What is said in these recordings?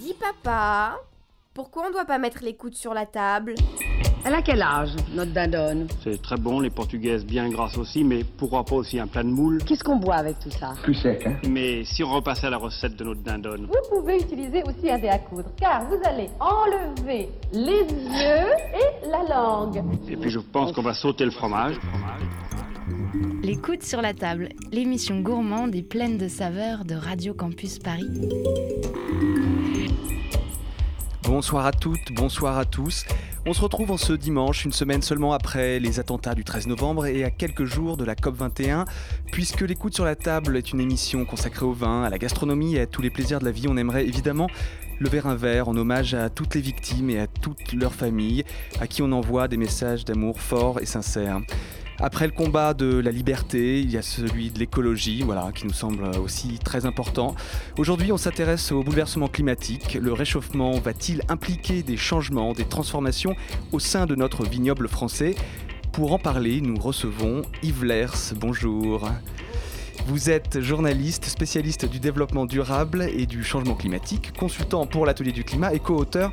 Dis papa, pourquoi on doit pas mettre les coudes sur la table? Elle a quel âge, notre dindonne C'est très bon, les portugaises bien grasses aussi, mais pourquoi pas aussi un plat de moule Qu'est-ce qu'on boit avec tout ça? Plus sec, hein? Mais si on repassait à la recette de notre dindonne Vous pouvez utiliser aussi un dé à coudre, car vous allez enlever les yeux et la langue. Et puis je pense qu'on va sauter le fromage. Les coudes sur la table, l'émission gourmande et pleine de saveurs de Radio Campus Paris. Bonsoir à toutes, bonsoir à tous. On se retrouve en ce dimanche, une semaine seulement après les attentats du 13 novembre et à quelques jours de la COP21. Puisque l'écoute sur la table est une émission consacrée au vin, à la gastronomie et à tous les plaisirs de la vie, on aimerait évidemment lever un verre en hommage à toutes les victimes et à toutes leurs familles, à qui on envoie des messages d'amour forts et sincères. Après le combat de la liberté, il y a celui de l'écologie, voilà, qui nous semble aussi très important. Aujourd'hui, on s'intéresse au bouleversement climatique. Le réchauffement va-t-il impliquer des changements, des transformations au sein de notre vignoble français? Pour en parler, nous recevons Yves Lers. Bonjour. Vous êtes journaliste, spécialiste du développement durable et du changement climatique, consultant pour l'atelier du climat et co-auteur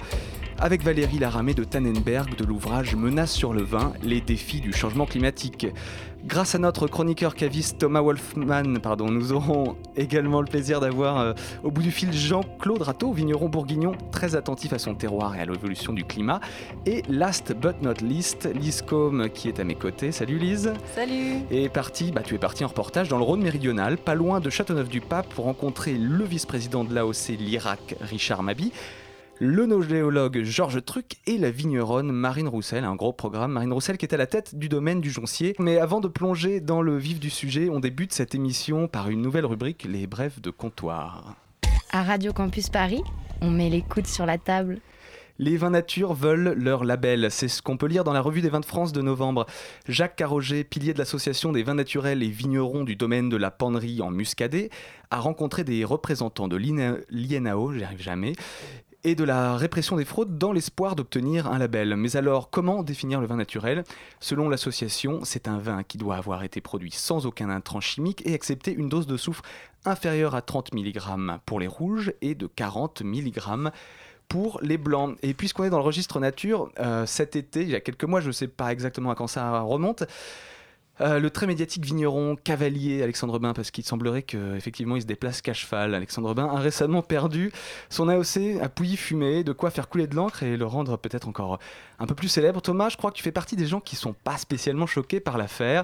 avec Valérie Laramé de Tannenberg de l'ouvrage Menace sur le vin, les défis du changement climatique. Grâce à notre chroniqueur caviste Thomas Wolfman, pardon, nous aurons également le plaisir d'avoir euh, au bout du fil Jean-Claude Rateau, vigneron bourguignon, très attentif à son terroir et à l'évolution du climat. Et last but not least, Lise Combe qui est à mes côtés. Salut Lise. Salut. Et parti, bah, tu es parti en reportage dans le Rhône méridional, pas loin de Châteauneuf-du-Pape, pour rencontrer le vice-président de l'AOC, l'Irak, Richard Mabi le géologue Georges Truc et la vigneronne Marine Roussel, un gros programme. Marine Roussel qui est à la tête du domaine du Joncier. Mais avant de plonger dans le vif du sujet, on débute cette émission par une nouvelle rubrique, les brèves de comptoir. À Radio Campus Paris, on met les coudes sur la table. Les vins nature veulent leur label. C'est ce qu'on peut lire dans la revue des vins de France de novembre. Jacques Carroger, pilier de l'association des vins naturels et vignerons du domaine de la pannerie en Muscadet, a rencontré des représentants de l'INAO, j'y arrive jamais, et de la répression des fraudes dans l'espoir d'obtenir un label. Mais alors, comment définir le vin naturel? Selon l'association, c'est un vin qui doit avoir été produit sans aucun intrant chimique et accepter une dose de soufre inférieure à 30 mg pour les rouges et de 40 mg pour les blancs. Et puisqu'on est dans le registre nature, euh, cet été, il y a quelques mois, je ne sais pas exactement à quand ça remonte, euh, le très médiatique vigneron cavalier Alexandre Bain, parce qu'il semblerait qu'effectivement il se déplace qu'à cheval. Alexandre Bain a récemment perdu son AOC à Pouilly fumé, de quoi faire couler de l'encre et le rendre peut-être encore un peu plus célèbre. Thomas, je crois que tu fais partie des gens qui sont pas spécialement choqués par l'affaire.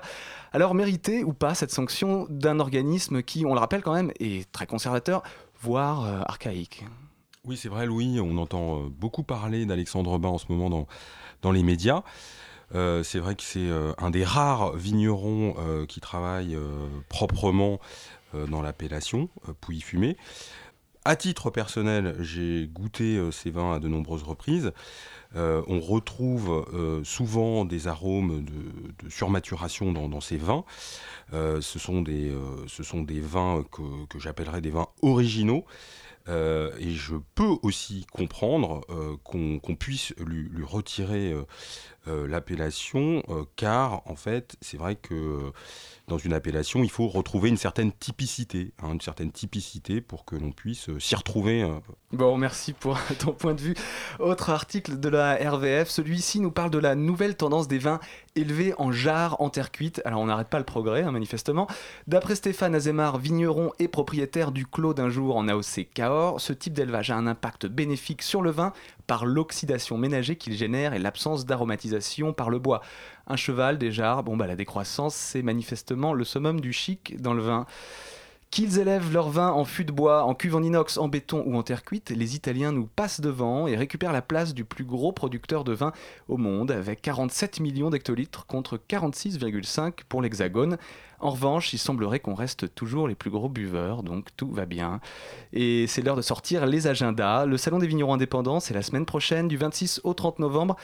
Alors mériter ou pas cette sanction d'un organisme qui, on le rappelle quand même, est très conservateur, voire euh, archaïque? Oui, c'est vrai, Louis, on entend euh, beaucoup parler d'Alexandre Bain en ce moment dans les médias. Euh, c'est vrai que c'est euh, un des rares vignerons euh, qui travaille proprement dans l'appellation Pouilly Fumé. À titre personnel, j'ai goûté ces vins à de nombreuses reprises. on retrouve souvent des arômes de, surmaturation dans, ces vins. ce, sont des, vins que, j'appellerais des vins originaux. et je peux aussi comprendre qu'on puisse lui retirer euh, l'appellation, euh, car en fait, c'est vrai que euh, dans une appellation, il faut retrouver une certaine typicité, hein, une certaine typicité pour que l'on puisse s'y retrouver. Bon, merci pour ton point de vue. Autre article de la RVF, celui-ci nous parle de la nouvelle tendance des vins élevés en jarre en terre cuite. Alors on n'arrête pas le progrès, hein, manifestement. D'après Stéphane Azemar, vigneron et propriétaire du Clos d'un jour en AOC Cahors, ce type d'élevage a un impact bénéfique sur le vin par l'oxydation ménagée qu'il génère et l'absence d'aromatisation par le bois. Un cheval, déjà, bon bah la décroissance, c'est manifestement le summum du chic dans le vin. Qu'ils élèvent leur vin en fût de bois, en cuve en inox, en béton ou en terre cuite, les Italiens nous passent devant et récupèrent la place du plus gros producteur de vin au monde, avec 47 millions d'hectolitres contre 46,5 pour l'Hexagone. En revanche, il semblerait qu'on reste toujours les plus gros buveurs, donc tout va bien. Et c'est l'heure de sortir les agendas. Le Salon des vignerons indépendants, c'est la semaine prochaine, du 26 au 30 novembre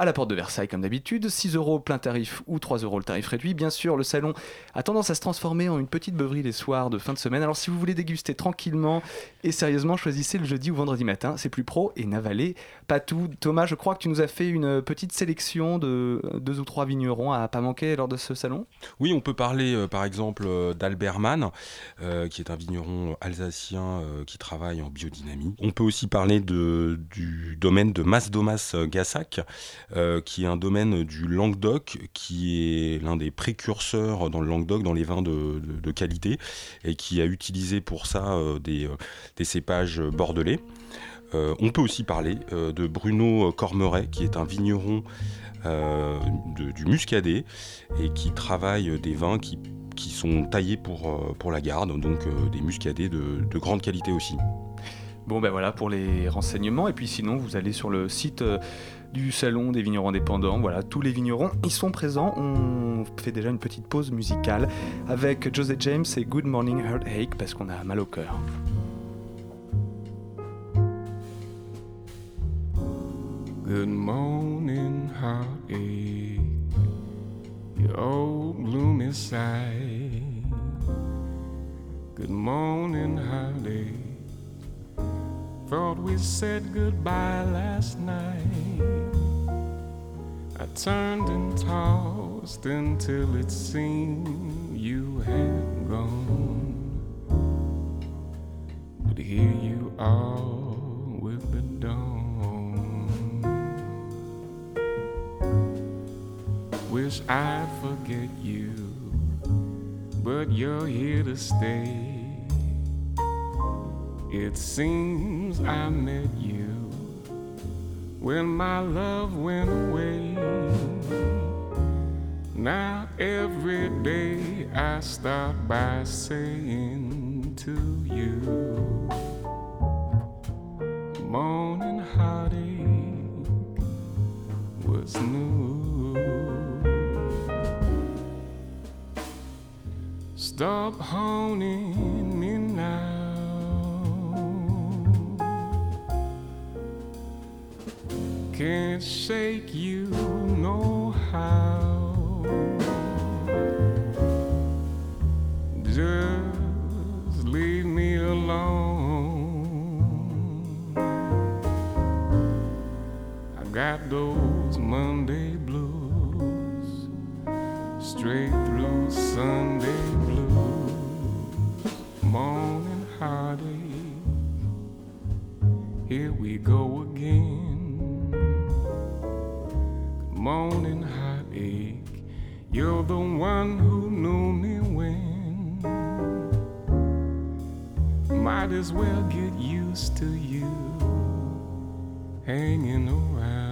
à la porte de Versailles comme d'habitude, 6 euros plein tarif ou 3 euros le tarif réduit. Bien sûr, le salon a tendance à se transformer en une petite beuverie les soirs de fin de semaine. Alors si vous voulez déguster tranquillement et sérieusement, choisissez le jeudi ou vendredi matin, c'est plus pro et n'avalez pas tout. Thomas, je crois que tu nous as fait une petite sélection de deux ou trois vignerons à pas manquer lors de ce salon. Oui, on peut parler euh, par exemple euh, d'Albert Mann, euh, qui est un vigneron alsacien qui travaille en biodynamie. On peut aussi parler de, du domaine de Mas-Domas Gassac, euh, qui est un domaine du Languedoc, qui est l'un des précurseurs dans le Languedoc dans les vins de, qualité, et qui a utilisé pour ça euh, des, euh, des cépages bordelais. On peut aussi parler de Bruno Cormeret, qui est un vigneron du Muscadet et qui travaille des vins qui, sont taillés pour, la garde, donc des muscadets de, de grande qualité aussi. Bon ben voilà pour les renseignements et puis sinon vous allez sur le site euh, du salon des vignerons indépendants. Voilà, tous les vignerons ils sont présents. On fait déjà une petite pause musicale avec José James et Good Morning Heartache parce qu'on a mal au cœur. Good morning, heartache. Your old gloomy side. Good morning, heartache. Thought we said goodbye last night. I turned and tossed until it seemed you had gone. But here you are with the dawn. Wish I'd forget you, but you're here to stay. It seems I met you when my love went away. Now every day I start by saying to you, Morning heartache was new. Stop honing me now. Can't shake you no how. Just leave me alone. I got those Monday blues straight through Sunday blues, morning heartache. Here we go again. Morning heartache. You're the one who knew me when. Might as well get used to you hanging around.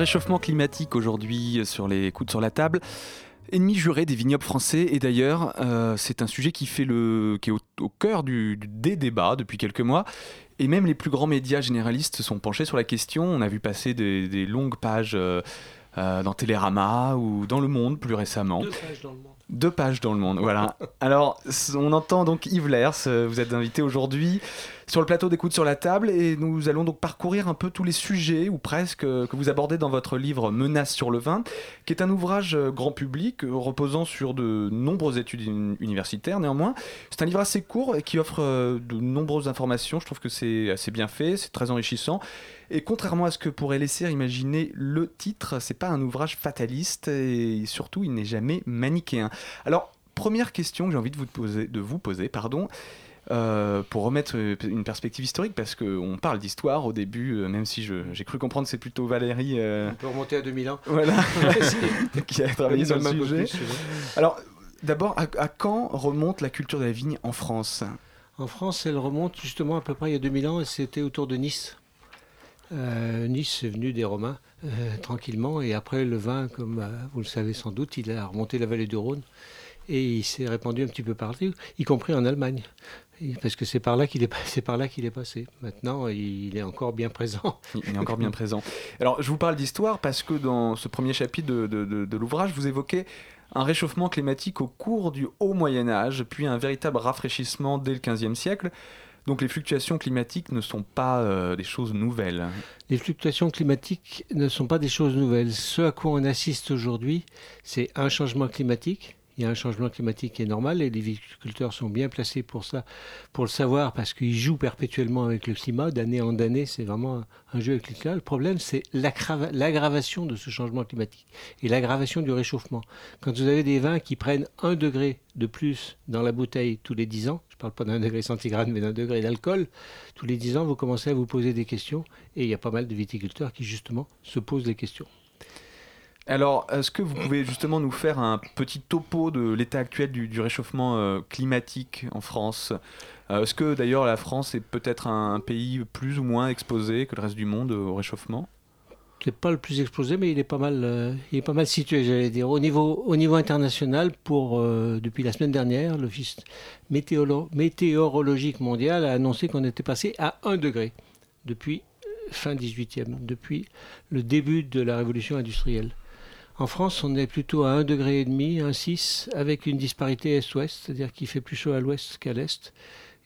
Réchauffement climatique aujourd'hui sur les coudes sur la table. Ennemi juré des vignobles français et d'ailleurs euh, c'est un sujet qui fait le qui est au, au cœur du- des débats depuis quelques mois et même les plus grands médias généralistes se sont penchés sur la question. On a vu passer des, des longues pages euh, euh, dans Télérama ou dans Le Monde plus récemment. Deux pages dans le monde. Deux pages dans le monde, voilà. Alors, on entend donc Yves Lers, euh, vous êtes invité aujourd'hui sur le plateau d'écoute sur la table et nous allons donc parcourir un peu tous les sujets, ou presque, euh, que vous abordez dans votre livre Menaces sur le vin, qui est un ouvrage euh, grand public euh, reposant sur de nombreuses études uni- universitaires néanmoins. C'est un livre assez court et qui offre de nombreuses informations, je trouve que c'est assez bien fait, c'est très enrichissant. Et contrairement à ce que pourrait laisser imaginer le titre, c'est pas un ouvrage fataliste et surtout il n'est jamais manichéen. Alors, première question que j'ai envie de vous poser, de vous poser pardon, euh, pour remettre euh, une perspective historique, parce qu'on parle d'histoire au début, euh, même si j'ai cru comprendre que c'est plutôt Valérie euh, On peut remonter à 2001. voilà, qui a travaillé sur le sujet. plus. Alors, d'abord, à, à quand remonte la culture de la vigne en France? En France, elle remonte justement à peu près il y a 2000 ans, et c'était autour de Nice. Euh, nice est venu des Romains euh, tranquillement, et après le vin, comme euh, vous le savez sans doute, il a remonté la vallée du Rhône et il s'est répandu un petit peu partout, y compris en Allemagne. Parce que c'est par là qu'il est, c'est par là qu'il est passé. Maintenant, il est encore bien présent. Il est encore bien présent. Alors, je vous parle d'histoire parce que dans ce premier chapitre de, de- de- de l'ouvrage, vous évoquez un réchauffement climatique au cours du Haut Moyen Âge, puis un véritable rafraîchissement dès le XVe siècle. Donc les fluctuations climatiques ne sont pas euh, des choses nouvelles. Les fluctuations climatiques ne sont pas des choses nouvelles. Ce à quoi on assiste aujourd'hui, c'est un changement climatique. Il y a un changement climatique qui est normal et les viticulteurs sont bien placés pour ça, pour le savoir, parce qu'ils jouent perpétuellement avec le climat, d'année en année, c'est vraiment un, jeu avec le climat. Le problème, c'est l'aggrava- l'aggravation de ce changement climatique et l'aggravation du réchauffement. Quand vous avez des vins qui prennent un degré de plus dans la bouteille tous les 10 ans, je ne parle pas d'un degré centigrade, mais d'un degré d'alcool, tous les 10 ans, vous commencez à vous poser des questions et il y a pas mal de viticulteurs qui, justement, se posent des questions. Alors, est-ce que vous pouvez justement nous faire un petit topo de l'état actuel du, réchauffement euh, climatique en France? Euh, Est-ce que d'ailleurs la France est peut-être un, pays plus ou moins exposé que le reste du monde euh, au réchauffement? C'est pas le plus explosé, mais il est pas mal, il est pas mal situé, j'allais dire. Au niveau, au niveau international, pour, depuis la semaine dernière, l'Office météorologique mondial a annoncé qu'on était passé à 1 degré depuis fin 18e, depuis le début de la révolution industrielle. En France, on est plutôt à 1,5 degré, 1,6, avec une disparité est-ouest, c'est-à-dire qu'il fait plus chaud à l'ouest qu'à l'est.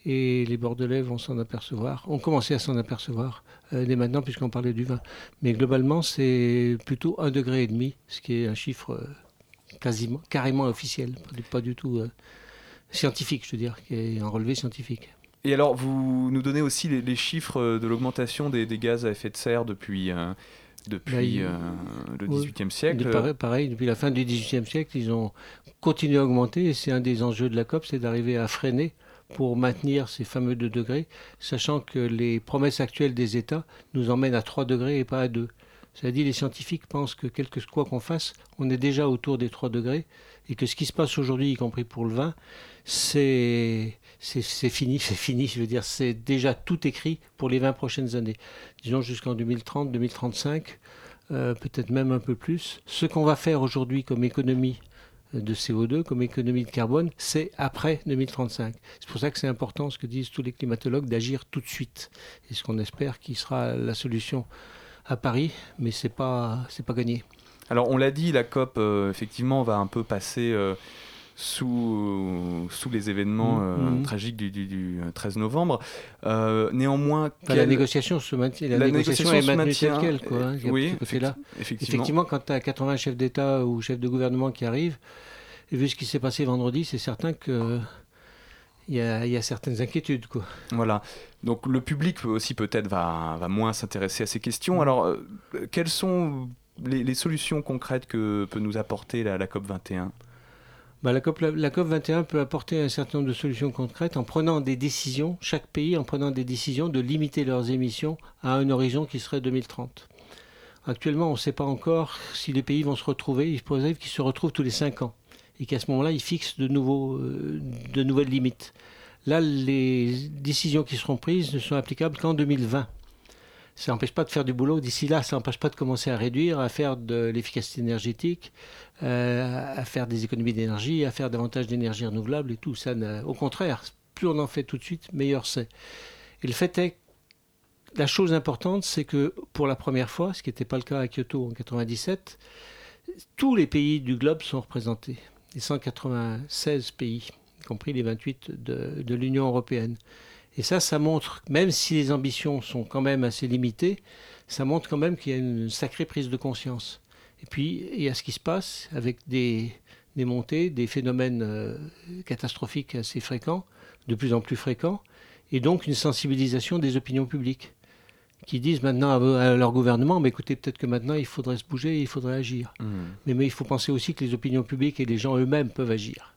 Et les Bordelais vont s'en apercevoir, ont commencé à s'en apercevoir euh, dès maintenant, puisqu'on parlait du vin. Mais globalement, c'est plutôt 1,5 degré, ce qui est un chiffre euh, quasiment, carrément officiel, pas du, tout euh, scientifique, je veux dire, qui est un relevé scientifique. Et alors, vous nous donnez aussi les, chiffres de l'augmentation des, gaz à effet de serre depuis, depuis Bah, il- euh, le. XVIIIe siècle. Pareil, pareil, depuis la fin du XVIIIe siècle, ils ont continué à augmenter et c'est un des enjeux de la COP, c'est d'arriver à freiner pour maintenir ces fameux 2 degrés, sachant que les promesses actuelles des États nous emmènent à 3 degrés et pas à 2. C'est-à-dire les scientifiques pensent que quelque quoi qu'on fasse, on est déjà autour des 3 degrés et que ce qui se passe aujourd'hui, y compris pour le vin, c'est c'est fini, c'est fini, je veux dire, c'est déjà tout écrit pour les 20 prochaines années. Disons jusqu'en 2030, 2035, euh, peut-être même un peu plus. Ce qu'on va faire aujourd'hui comme économie euh, de CO2, comme économie de carbone, c'est après 2035. C'est pour ça que c'est important, ce que disent tous les climatologues, d'agir tout de suite. Et ce qu'on espère qui sera la solution à Paris, mais c'est pas pas gagné. Alors, on l'a dit, la COP, euh, effectivement, va un peu passer sous, sous les événements euh, Mhm. tragiques du, du- du 13 novembre. Euh, néanmoins, Enfin, la négociation se maintient, la, La négociation, négociation est se maintenue telle quelle, quoi. hein. Oui, effectivement. Effectivement, quand tu as 80 chefs d'État ou chefs de gouvernement qui arrivent, et vu ce qui s'est passé vendredi, c'est certain que il y a, il y a certaines inquiétudes, quoi. Voilà. Donc le public aussi peut-être va, va moins s'intéresser à ces questions. Alors, euh, quelles sont les, les solutions concrètes que peut nous apporter la, la COP 21 Bah, la, COP, la, la COP 21 peut apporter un certain nombre de solutions concrètes en prenant des décisions, chaque pays en prenant des décisions de limiter leurs émissions à un horizon qui serait 2030. Actuellement, on ne sait pas encore si les pays vont se retrouver. Il est possible qu'ils se retrouvent tous les 5 ans et qu'à ce moment-là, ils fixent de, euh, de nouvelles limites. Là, les décisions qui seront prises ne sont applicables qu'en 2020. Ça n'empêche pas de faire du boulot d'ici là, ça n'empêche pas de commencer à réduire, à faire de l'efficacité énergétique, euh, à faire des économies d'énergie, à faire davantage d'énergie renouvelable et tout. Ça, au contraire, plus on en fait tout de suite, meilleur c'est. Et le fait est, la chose importante, c'est que pour la première fois, ce qui n'était pas le cas à Kyoto en 97, tous les pays du globe sont représentés, les 196 pays, y compris les 28 de, de l'Union européenne. Et ça, ça montre, même si les ambitions sont quand même assez limitées, ça montre quand même qu'il y a une sacrée prise de conscience. Et puis, il y a ce qui se passe avec des, des montées, des phénomènes euh, catastrophiques assez fréquents, de plus en plus fréquents, et donc une sensibilisation des opinions publiques qui disent maintenant à, leur gouvernement, mais écoutez, peut-être que maintenant il faudrait se bouger, il faudrait agir. Mais, mais il faut penser aussi que les opinions publiques et les gens eux-mêmes peuvent agir.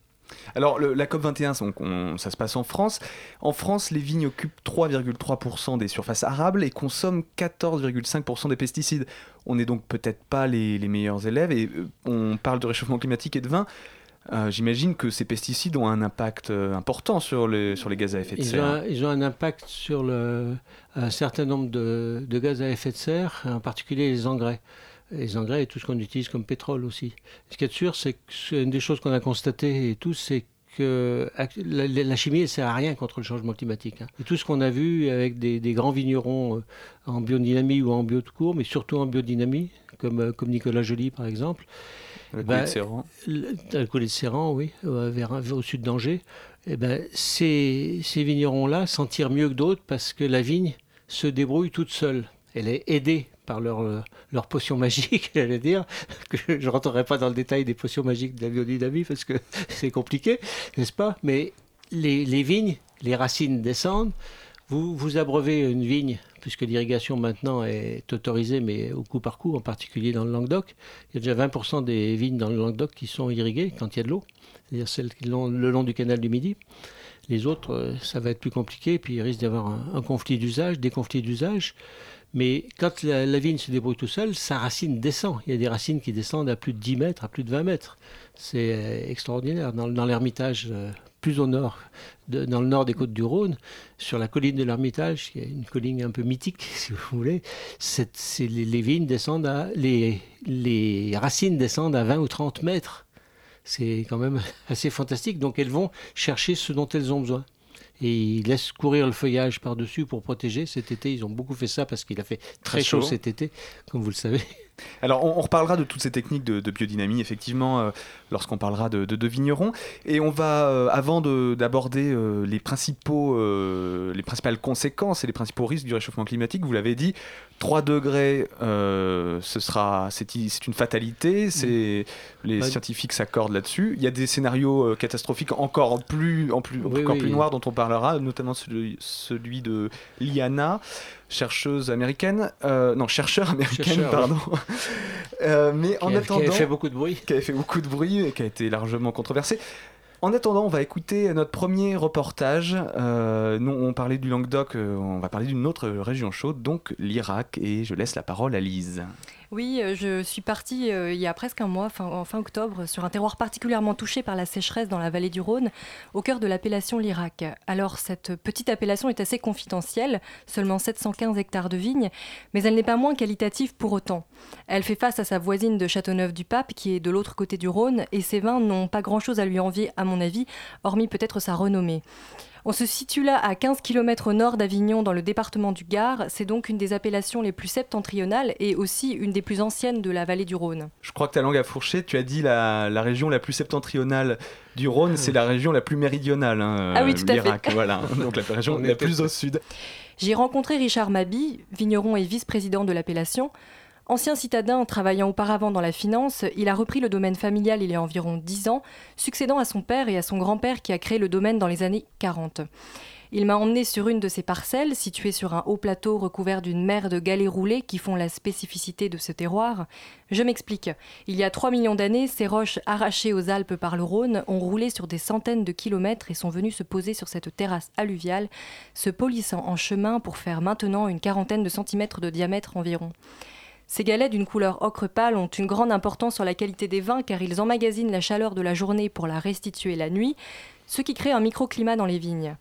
Alors, le- la COP21, donc, on- ça se passe en France. En France, les vignes occupent 3,3% des surfaces arables et consomment 14,5% des pesticides. On n'est donc peut-être pas les, les meilleurs élèves et euh, on parle de réchauffement climatique et de vin. Euh, J'imagine que ces pesticides ont un impact euh, important sur les, sur les gaz à effet de Ils ont, serre. un, ils ont un impact sur le, un certain nombre de, de gaz à effet de serre, en particulier les engrais. Les engrais et tout ce qu'on utilise comme pétrole aussi. Ce qui est sûr, c'est une des choses qu'on a constatées et tout, c'est que la, la chimie ne sert à rien contre le changement climatique. hein. Et tout ce qu'on a vu avec des, des grands vignerons euh, en biodynamie ou en bio de cours, mais surtout en biodynamie, comme, euh, comme Nicolas Joly par exemple, Le bah, de Serran. le- le collet de Serran, oui, euh, vers, vers- au sud d'Angers, eh ben, ces, ces vignerons-là s'en tirent mieux que d'autres parce que la vigne se débrouille toute seule. Elle est aidée par leur, euh, leur potion magique, j'allais dire, je ne rentrerai pas dans le détail des potions magiques de la biodynamie parce que c'est compliqué, n'est-ce pas? Mais les, les vignes, les racines descendent, vous, vous abreuvez une vigne, puisque l'irrigation maintenant est autorisée, mais au coup par coup, en particulier dans le Languedoc. Il y a déjà 20% des vignes dans le Languedoc qui sont irriguées quand il y a de l'eau, c'est-à-dire celles qui l'ont le long du canal du Midi. Les autres, euh, ça va être plus compliqué, puis il risque d'y avoir un conflit d'usage, des conflits d'usage. Mais quand la, vigne se débrouille tout seul, sa racine descend. Il y a des racines qui descendent à plus de 10 mètres, à plus de 20 mètres. C'est euh, extraordinaire. Dans, l'Ermitage, euh, plus au nord, dans le nord des côtes du Rhône, sur la colline de l'Ermitage, qui est une colline un peu mythique, si vous voulez, les, vignes descendent les racines descendent à 20 ou 30 mètres. C'est quand même assez fantastique. Donc elles vont chercher ce dont elles ont besoin. Et ils laissent courir le feuillage par-dessus pour protéger. Cet été, ils ont beaucoup fait ça parce qu'il a fait très, Très chaud. chaud. cet été, comme vous le savez. Alors, on, on reparlera de toutes ces techniques de, de biodynamie, effectivement, euh, lorsqu'on parlera de, de, de vignerons. Et on va, euh, avant de- d'aborder euh, les, principaux, les principales conséquences et les principaux risques du réchauffement climatique, vous l'avez dit, 3 degrés, ce sera, c'est une fatalité. C'est les Bah, scientifiques s'accordent là-dessus. Il y a des scénarios catastrophiques encore plus, en plus, Oui, encore oui. plus noirs dont on parlera, notamment celui, celui de Liana, chercheuse américaine, euh, non chercheur américaine, Chercheur, pardon. Euh, mais en a, attendant, qui a fait beaucoup de bruit. qui avait fait beaucoup de bruit et qui a été largement controversé. En attendant, on va écouter notre premier reportage. Euh, nous, on parlait du Languedoc, euh, on va parler d'une autre région chaude, donc l'Irak, et je laisse la parole à Lise. Oui, euh, je suis partie euh, il y a presque un mois, en fin octobre, sur un terroir particulièrement touché par la sécheresse dans la vallée du Rhône, au cœur de l'appellation l'Irak. Alors, cette petite appellation est assez confidentielle, seulement 715 hectares de vignes, mais elle n'est pas moins qualitative pour autant. Elle fait face à sa voisine de Châteauneuf-du-Pape, qui est de l'autre côté du Rhône, et ses vins n'ont pas grand-chose à lui envier, à mon avis, hormis peut-être sa renommée. On se situe là à 15 km au nord d'Avignon dans le département du Gard. C'est donc une des appellations les plus septentrionales et aussi une des plus anciennes de la vallée du Rhône. Je crois que ta langue a fourché, tu as dit la, la région la plus septentrionale du Rhône, c'est la région la plus méridionale, hein, Ah oui, tout à fait. voilà, donc la région On la plus au sud. J'y ai rencontré Richard Mabi, vigneron et vice-président de l'appellation. Ancien citadin travaillant auparavant dans la finance, il a repris le domaine familial il y a environ 10 ans, succédant à son père et à son grand-père qui a créé le domaine dans les années 40. Il m'a emmené sur une de ses parcelles, située sur un haut plateau recouvert d'une mer de galets roulés qui font la spécificité de ce terroir. Je m'explique. Il y a 3 millions d'années, ces roches arrachées aux Alpes par le Rhône ont roulé sur des centaines de kilomètres et sont venues se poser sur cette terrasse alluviale, se polissant en chemin pour faire maintenant une quarantaine de centimètres de diamètre environ. Ces galets d'une couleur ocre pâle ont une grande importance sur la qualité des vins car ils emmagasinent la chaleur de la journée pour la restituer la nuit, ce qui crée un microclimat dans les vignes.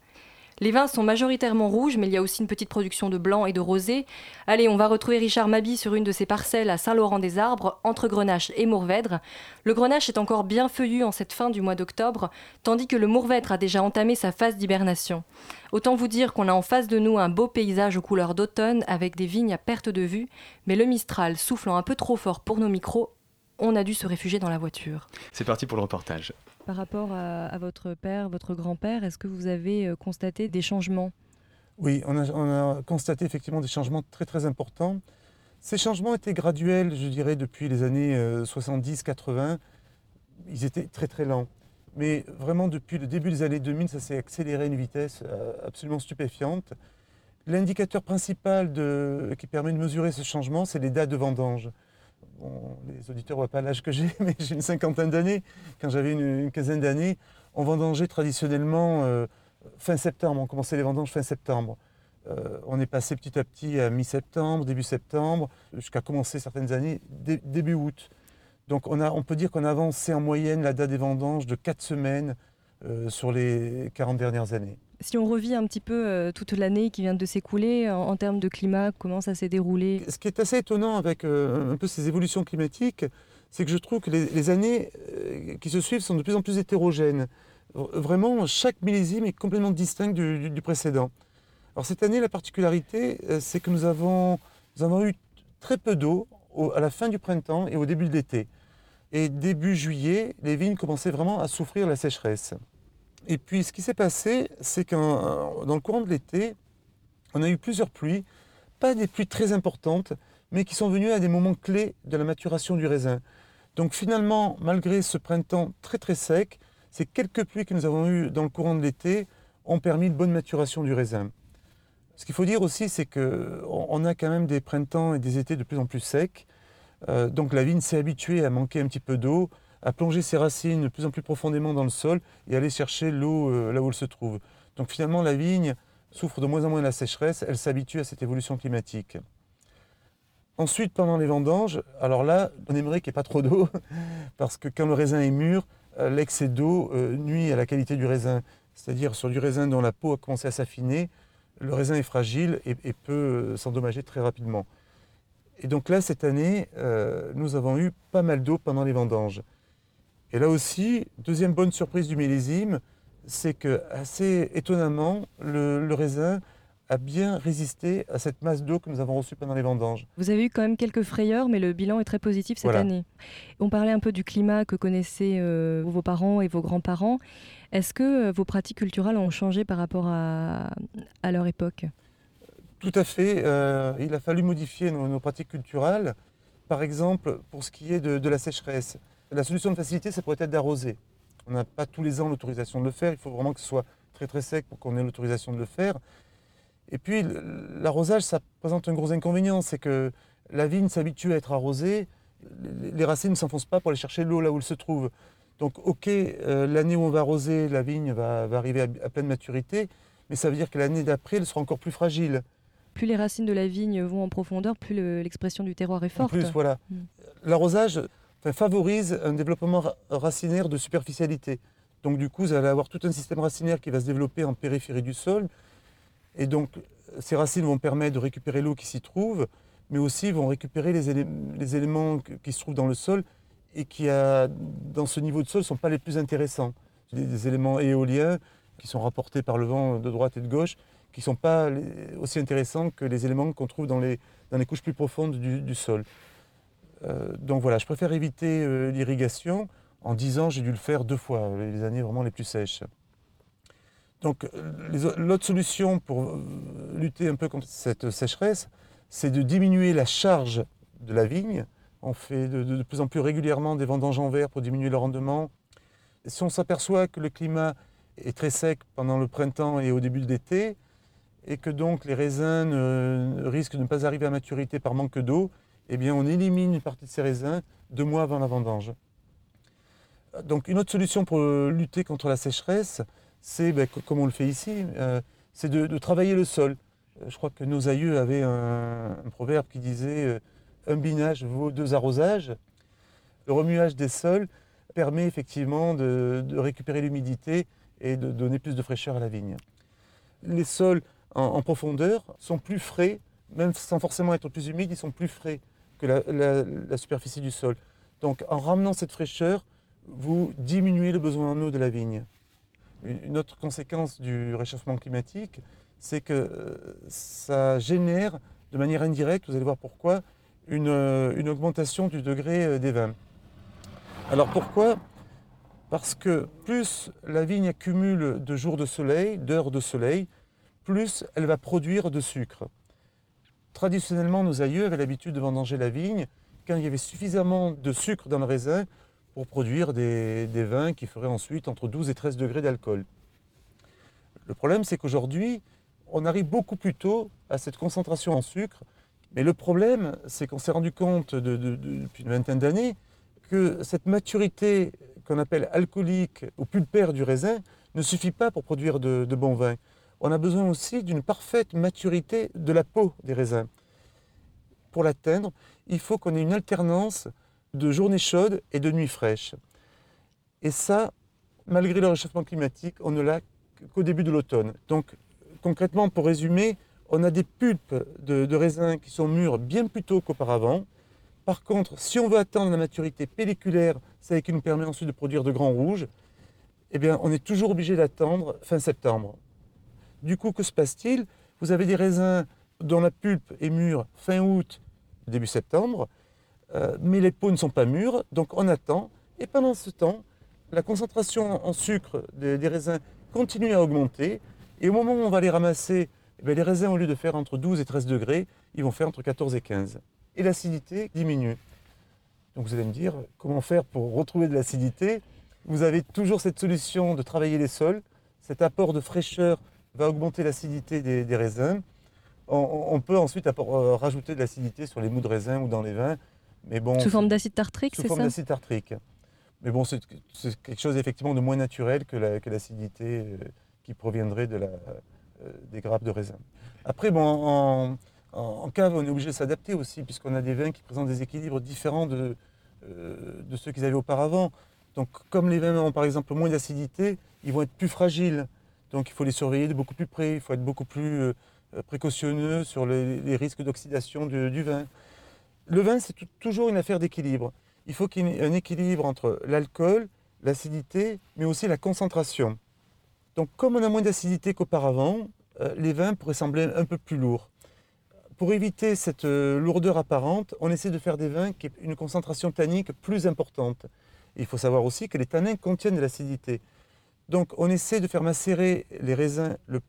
Les vins sont majoritairement rouges, mais il y a aussi une petite production de blanc et de rosé. Allez, on va retrouver Richard Mabi sur une de ses parcelles à Saint-Laurent-des-Arbres, entre Grenache et Mourvèdre. Le Grenache est encore bien feuillu en cette fin du mois d'octobre, tandis que le Mourvèdre a déjà entamé sa phase d'hibernation. Autant vous dire qu'on a en face de nous un beau paysage aux couleurs d'automne avec des vignes à perte de vue, mais le Mistral soufflant un peu trop fort pour nos micros, on a dû se réfugier dans la voiture. C'est parti pour le reportage. Par rapport à, votre père, votre grand-père, est-ce que vous avez euh, constaté des changements? Oui, on a, on a constaté effectivement des changements très très importants. Ces changements étaient graduels, je dirais, depuis les années 70-80. Ils étaient très très lents. Mais vraiment, depuis le début des années 2000, ça s'est accéléré à une vitesse euh, absolument stupéfiante. L'indicateur principal qui permet de mesurer ce changement, c'est les dates de vendange. Les auditeurs ne voient pas l'âge que j'ai, mais j'ai une cinquantaine d'années. Quand j'avais une, quinzaine d'années, on vendangeait traditionnellement euh, fin septembre. On commençait les vendanges fin septembre. Euh, on est passé petit à petit à mi-septembre, début septembre, jusqu'à commencer certaines années dé- début août. Donc on peut dire qu'on a avancé en moyenne la date des vendanges de 4 semaines euh, sur les 40 dernières années. Si on revit un petit peu euh, toute l'année qui vient de s'écouler en, termes de climat, comment ça s'est déroulé? Ce qui est assez étonnant avec euh, un peu ces évolutions climatiques, c'est que je trouve que les, années euh, qui se suivent sont de plus en plus hétérogènes. Vraiment, chaque millésime est complètement distinct du, précédent. Alors cette année, la particularité, c'est que nous avons, nous avons eu très peu d'eau à la fin du printemps et au début de l'été. Et début juillet, les vignes commençaient vraiment à souffrir la sécheresse. Et puis ce qui s'est passé, c'est que dans le courant de l'été, on a eu plusieurs pluies, pas des pluies très importantes, mais qui sont venues à des moments clés de la maturation du raisin. Donc finalement, malgré ce printemps très très sec, ces quelques pluies que nous avons eues dans le courant de l'été ont permis une bonne maturation du raisin. Ce qu'il faut dire aussi, c'est qu'on a quand même des printemps et des étés de plus en plus secs. Euh, donc la vigne s'est habituée à manquer un petit peu d'eau, à plonger ses racines de plus en plus profondément dans le sol et aller chercher l'eau euh, là où elle se trouve. Donc finalement, la vigne souffre de moins en moins de la sécheresse, elle s'habitue à cette évolution climatique. Ensuite, pendant les vendanges, alors là, on aimerait qu'il n'y ait pas trop d'eau, parce que quand le raisin est mûr, euh, l'excès d'eau nuit à la qualité du raisin. C'est-à-dire sur du raisin dont la peau a commencé à s'affiner, le raisin est fragile et, peut s'endommager très rapidement. Et donc là, cette année, euh, nous avons eu pas mal d'eau pendant les vendanges. Et là aussi, deuxième bonne surprise du millésime, c'est que assez étonnamment, le, le, raisin a bien résisté à cette masse d'eau que nous avons reçue pendant les vendanges. Vous avez eu quand même quelques frayeurs, mais le bilan est très positif cette Voilà. année. On parlait un peu du climat que connaissaient euh, vos parents et vos grands-parents. Est-ce que euh, vos pratiques culturelles ont changé par rapport à, à leur époque? Tout à fait. Euh, il a fallu modifier nos, nos, pratiques culturelles. Par exemple, pour ce qui est de, de la sécheresse. La solution de facilité, ça pourrait être d'arroser. On n'a pas tous les ans l'autorisation de le faire. Il faut vraiment que ce soit très très sec pour qu'on ait l'autorisation de le faire. Et puis, l'arrosage, ça présente un gros inconvénient. C'est que la vigne s'habitue à être arrosée. Les racines ne s'enfoncent pas pour aller chercher l'eau là où elle se trouve. Donc, ok, euh, l'année où on va arroser, la vigne va, va arriver à, à, pleine maturité, mais ça veut dire que l'année d'après, elle sera encore plus fragile. Plus les racines de la vigne vont en profondeur, plus l'expression le, du terroir est forte. En plus, voilà. Mm. L'arrosage favorise un développement racinaire de superficialité. Donc, du coup, vous allez avoir tout un système racinaire qui va se développer en périphérie du sol. Et donc, ces racines vont permettre de récupérer l'eau qui s'y trouve, mais aussi vont récupérer les, élé les éléments qui se trouvent dans le sol et qui, dans ce niveau de sol, ne sont pas les plus intéressants. Des, éléments éoliens qui sont rapportés par le vent de droite et de gauche, qui ne sont pas aussi intéressants que les éléments qu'on trouve dans les, couches plus profondes du sol. Euh, donc voilà, je préfère éviter euh, l'irrigation. En 10 ans, j'ai dû le faire deux fois, les années vraiment les plus sèches. Donc l'autre solution pour euh, lutter un peu contre cette sécheresse, c'est de diminuer la charge de la vigne. On fait de, plus en plus régulièrement des vendanges en verre pour diminuer le rendement. Si on s'aperçoit que le climat est très sec pendant le printemps et au début de l'été, et que donc les raisins risquent de ne pas arriver à maturité par manque d'eau, eh on élimine une partie de ces raisins deux mois avant la vendange. Donc une autre solution pour lutter contre la sécheresse, c'est, ben, comme on le fait ici, euh, c'est de, travailler le sol. Euh, je crois que nos aïeux avaient un, proverbe qui disait euh, un binage vaut deux arrosages. Le remuage des sols permet effectivement de, récupérer l'humidité et de donner plus de fraîcheur à la vigne. Les sols en, profondeur sont plus frais, même sans forcément être plus humides, ils sont plus frais que la, superficie du sol. Donc en ramenant cette fraîcheur, vous diminuez le besoin en eau de la vigne. Une autre conséquence du réchauffement climatique, c'est que euh, ça génère de manière indirecte, vous allez voir pourquoi, une, euh, augmentation du degré euh, des vins. Alors pourquoi? Parce que plus la vigne accumule de jours de soleil, d'heures de soleil, plus elle va produire de sucre. Traditionnellement, nos aïeux avaient l'habitude de vendanger la vigne quand il y avait suffisamment de sucre dans le raisin pour produire des, vins qui feraient ensuite entre 12 et 13 degrés d'alcool. Le problème, c'est qu'aujourd'hui, on arrive beaucoup plus tôt à cette concentration en sucre. Mais le problème, c'est qu'on s'est rendu compte de, de, de, depuis une vingtaine d'années que cette maturité qu'on appelle alcoolique ou pulpaire du raisin ne suffit pas pour produire de, bons vins. On a besoin aussi d'une parfaite maturité de la peau des raisins. Pour l'atteindre, il faut qu'on ait une alternance de journées chaudes et de nuits fraîches. Et ça, malgré le réchauffement climatique, on ne l'a qu'au début de l'automne. Donc concrètement, pour résumer, on a des pulpes de, raisins qui sont mûrs bien plus tôt qu'auparavant. Par contre, si on veut attendre la maturité pelliculaire, celle qui nous permet ensuite de produire de grands rouges, eh bien, on est toujours obligé d'attendre fin septembre. Du coup, que se passe-t-il? Vous avez des raisins dont la pulpe est mûre fin août, début septembre, euh, mais les peaux ne sont pas mûres, donc on attend. Et pendant ce temps, la concentration en sucre des, raisins continue à augmenter. Et au moment où on va les ramasser, eh les raisins, au lieu de faire entre 12 et 13 degrés, ils vont faire entre 14 et 15. Et l'acidité diminue. Donc vous allez me dire, comment faire pour retrouver de l'acidité? Vous avez toujours cette solution de travailler les sols. Cet apport de fraîcheur va augmenter l'acidité des, des raisins. On, on peut ensuite euh, rajouter de l'acidité sur les mous de raisin ou dans les vins. Mais bon, Sous forme d'acide tartrique, sous c'est forme ça d'acide tartrique. Mais bon, c'est quelque chose effectivement de moins naturel que la- que l'acidité euh, qui proviendrait de la, euh, des grappes de raisin. Après, bon, en, en- en cave, on est obligé de s'adapter aussi, puisqu'on a des vins qui présentent des équilibres différents de, euh, de ceux qu'ils avaient auparavant. Donc, comme les vins ont par exemple moins d'acidité, ils vont être plus fragiles. Donc, il faut les surveiller de beaucoup plus près, il faut être beaucoup plus euh, précautionneux sur les, risques d'oxydation du- vin. Le vin, c'est tou- toujours une affaire d'équilibre. Il faut qu'il y ait un équilibre entre l'alcool, l'acidité, mais aussi la concentration. Donc, comme on a moins d'acidité qu'auparavant, euh, les vins pourraient sembler un peu plus lourds. Pour éviter cette euh, lourdeur apparente, on essaie de faire des vins qui aient une concentration tannique plus importante. Il faut savoir aussi que les tanins contiennent de l'acidité. Donc, on essaie de faire macérer les raisins le,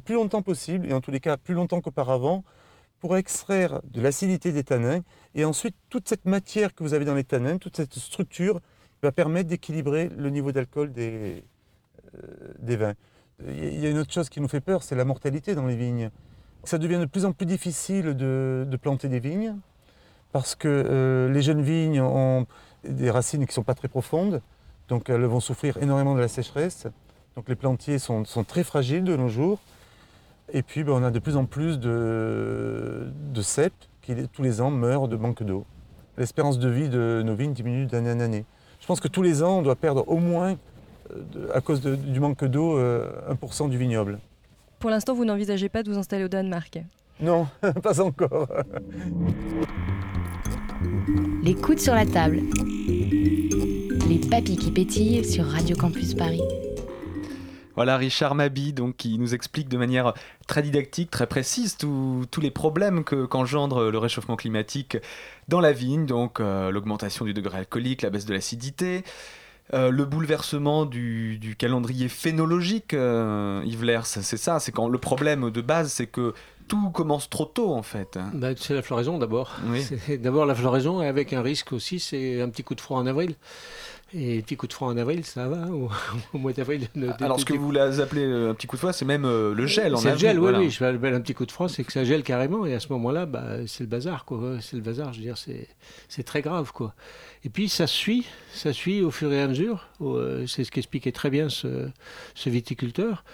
plus longtemps possible, et en tous les cas plus longtemps qu'auparavant, pour extraire de l'acidité des tanins. Et ensuite, toute cette matière que vous avez dans les tanins, toute cette structure, va permettre d'équilibrer le niveau d'alcool des, euh, vins. Il y a une autre chose qui nous fait peur, c'est la mortalité dans les vignes. Ça devient de plus en plus difficile de, de planter des vignes parce que euh, les jeunes vignes ont des racines qui ne sont pas très profondes, donc elles vont souffrir énormément de la sécheresse. Donc les plantiers sont, sont très fragiles de nos jours. Et puis ben, on a de plus en plus de, de cèpes qui tous les ans meurent de manque d'eau. L'espérance de vie de nos vignes diminue d'année en année. Je pense que tous les ans, on doit perdre au moins, euh, à cause de- du manque d'eau, euh, 1% du vignoble. Pour l'instant, vous n'envisagez pas de vous installer au Danemark. Non, pas encore. Les coudes sur la table. Les papilles qui pétillent sur Radio Campus Paris. Voilà Richard Mabi donc, qui nous explique de manière très didactique, très précise tous les problèmes que- qu'engendre le réchauffement climatique dans la vigne, donc euh, l'augmentation du degré alcoolique, la baisse de l'acidité, euh, le bouleversement du, du calendrier phénologique, euh, Yves Lers, c'est ça, c'est quand le problème de base c'est que tout commence trop tôt en fait. Bah, c'est la floraison d'abord. Oui. D'abord la floraison et avec un risque aussi, c'est un petit coup de froid en avril. Et un petit coup de froid en avril, ça va au, au mois d'avril. Alors ce que vous appelez un petit coup de froid, c'est même euh, le gel en C'est le avril, gel, oui, voilà. oui. Je l'appelle un petit coup de froid, c'est que ça gèle carrément. Et à ce moment-là, bah, c'est le bazar, quoi. C'est le bazar, je veux dire, c'est très grave, quoi. Et puis ça suit, ça suit au fur et à mesure. Euh, C'est ce qu'expliquait très bien ce, ce viticulteur.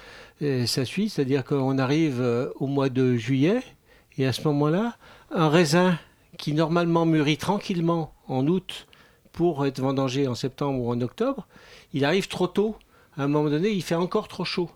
Et ça suit, c'est-à-dire qu'on arrive euh, au mois de juillet, et à ce moment-là, un raisin qui normalement mûrit tranquillement en août pour être vendangé en septembre ou en octobre, il arrive trop tôt. À un moment donné, il fait encore trop chaud.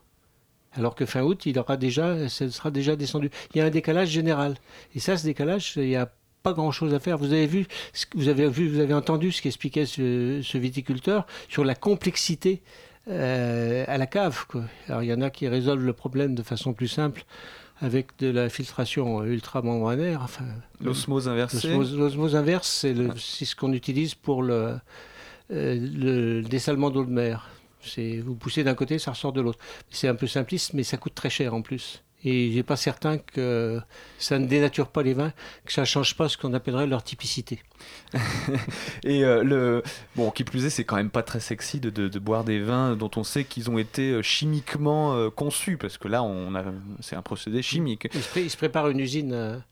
Alors que fin août, il aura déjà, sera déjà descendu. Il y a un décalage général. Et ça, ce décalage, il n'y a pas grand-chose à faire. Vous avez vu, vous avez entendu ce qu'expliquait ce, viticulteur sur la complexité euh, à la cave. Alors il y en a qui résolvent le problème de façon plus simple avec de la filtration ultramembranaire. Enfin, L'osmose inversée. L'osmose inverse, c'est le- c'est ce qu'on utilise pour le, euh, le dessalement d'eau de mer. Vous poussez d'un côté, ça ressort de l'autre. C'est un peu simpliste, mais ça coûte très cher en plus. Et j'ai pas certain que ça ne dénature pas les vins, que ça change pas ce qu'on appellerait leur typicité. Et euh, le bon, qui plus est, c'est quand même pas très sexy de, de- de boire des vins dont on sait qu'ils ont été euh, chimiquement euh, conçus, parce que là, on a, c'est un procédé chimique. Il se, pré- il se prépare une usine,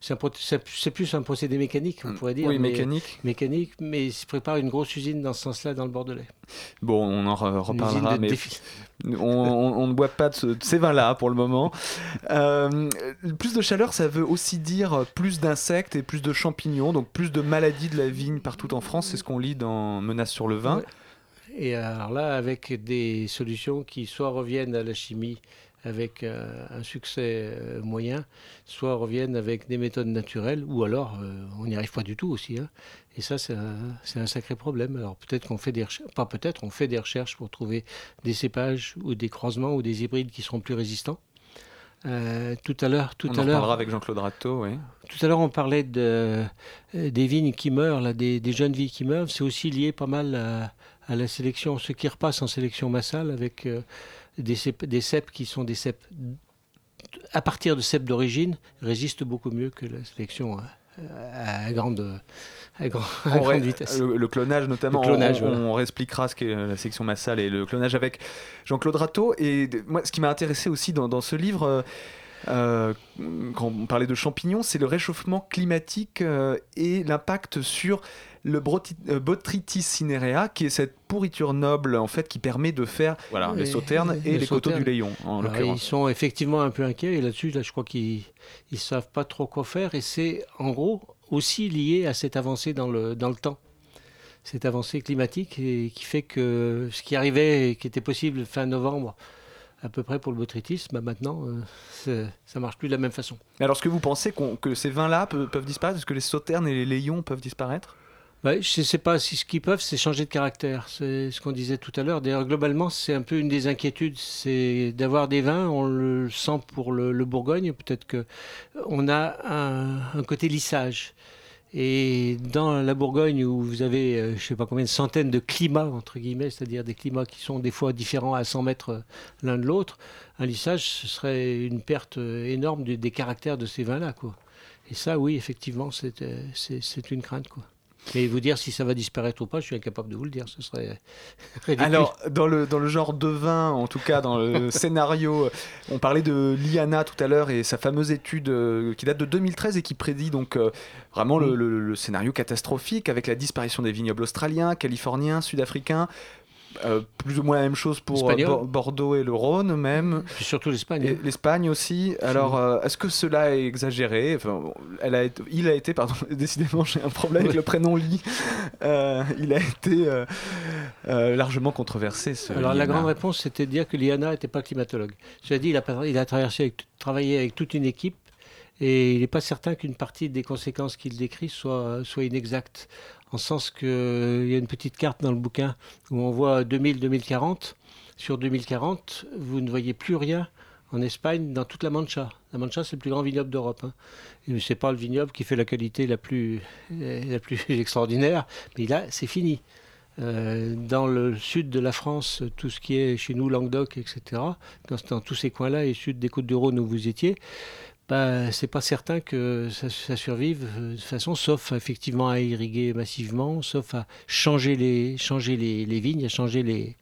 C'est plus un procédé mécanique, on pourrait dire. Mm. Oui, mais- mécanique. Mécanique, mais il se prépare une grosse usine dans ce sens-là dans le Bordelais. Bon, on en re- reparlera, mais on, on- on ne boit pas de, ce- de ces vins-là pour le moment. Euh, plus de chaleur, ça veut aussi dire plus d'insectes et plus de champignons, donc plus de maladies de la vigne partout en France. C'est ce qu'on lit dans Menace sur le vin. Ouais. Et alors là, avec des solutions qui soit reviennent à la chimie avec euh, un succès euh, moyen, soit reviennent avec des méthodes naturelles, ou alors euh, on n'y arrive pas du tout aussi. hein. Et ça, c'est un, sacré problème. Alors peut-être qu'on fait des recherches, pas peut-être, on fait des recherches pour trouver des cépages ou des croisements ou des hybrides qui seront plus résistants. Euh, tout à l'heure, tout on à en l'heure, avec Jean-Claude Ratto. oui. tout à l'heure, on parlait de, des vignes qui meurent, là, des, des jeunes vignes qui meurent. C'est aussi lié pas mal à, à la sélection, ce qui repasse en sélection massale avec euh, des, cèpes qui sont des cèpes à partir de cèpes d'origine résistent beaucoup mieux que la sélection à, grande, à grand- à On grande vitesse. Le, le clonage notamment, Le clonage, on, voilà. on réexpliquera ce qu'est la section massale et le clonage avec Jean-Claude Ratto. Et moi, ce qui m'a intéressé aussi dans, dans ce livre, euh, euh, quand on parlait de champignons, c'est le réchauffement climatique euh, et l'impact sur le euh, Botrytis cinerea, qui est cette pourriture noble en fait qui permet de faire voilà, les sauternes et les les coteaux du. Layon en Alors, ils sont effectivement un peu inquiets et là-dessus, là, je crois qu'ils ne savent pas trop quoi faire et c'est en gros aussi lié à cette avancée dans le, dans le temps. Cette avancée climatique et qui fait que ce qui arrivait et qui était possible fin novembre à peu près pour le botrytis, bah maintenant euh, ça marche plus de la même façon. Alors, est-ce que vous pensez qu'on- que ces vins-là pe- peuvent disparaître? Est-ce que les sauternes et les layons peuvent disparaître? Bah, je ne sais pas si ce qu'ils peuvent, c'est changer de caractère. C'est ce qu'on disait tout à l'heure. D'ailleurs, globalement, c'est un peu une des inquiétudes, c'est d'avoir des vins. On le sent pour le, Bourgogne. Peut-être que on a un, côté lissage. Et dans la Bourgogne, où vous avez, euh, je ne sais pas combien de centaines de climats, entre guillemets, c'est-à-dire des climats qui sont des fois différents à 100 mètres euh, l'un de l'autre, un lissage, ce serait une perte euh, énorme des caractères de ces vins-là. quoi. Et ça, oui, effectivement, c'est euh, c'est- c'est une crainte. quoi. Mais vous dire si ça va disparaître ou pas, je suis incapable de vous le dire. Ce serait ridicule. Alors, dans le, dans le genre de vin, en tout cas dans le scénario, on parlait de Liana tout à l'heure et sa fameuse étude euh, qui date de 2013 et qui prédit donc euh, vraiment le, le- le scénario catastrophique avec la disparition des vignobles australiens, californiens, sud-africains. Euh, plus ou moins la même chose pour euh, Bordeaux et le Rhône même. Puis surtout l'Espagne. Et L'Espagne aussi. Alors, euh, est-ce que cela est exagéré? Enfin, elle a été, Il a été, pardon, décidément, j'ai un problème avec le prénom Lee. Il a été largement controversé. Ce Alors la grande réponse, c'était de dire que Liana n'était pas climatologue. Cela dit, il a, pas- il a traversé avec- travaillé avec toute une équipe et il n'est pas certain qu'une partie des conséquences qu'il décrit soit, soit inexacte. En sens qu'il y a une petite carte dans le bouquin où on voit 2000-2040. Sur 2040, vous ne voyez plus rien en Espagne dans toute la Mancha. La Mancha, c'est le plus grand vignoble d'Europe. Hein. Et C'est pas le vignoble qui fait la qualité la plus, euh, la plus extraordinaire, mais là, c'est fini. Euh, dans le sud de la France, tout ce qui est chez nous, Languedoc, etc., dans, dans tous ces coins-là et sud des Côtes-du-Rhône où vous étiez, bah, c'est pas certain que ça, survive euh, de façon, sauf effectivement à irriguer massivement, sauf à changer les, changer les, les vignes, à changer les,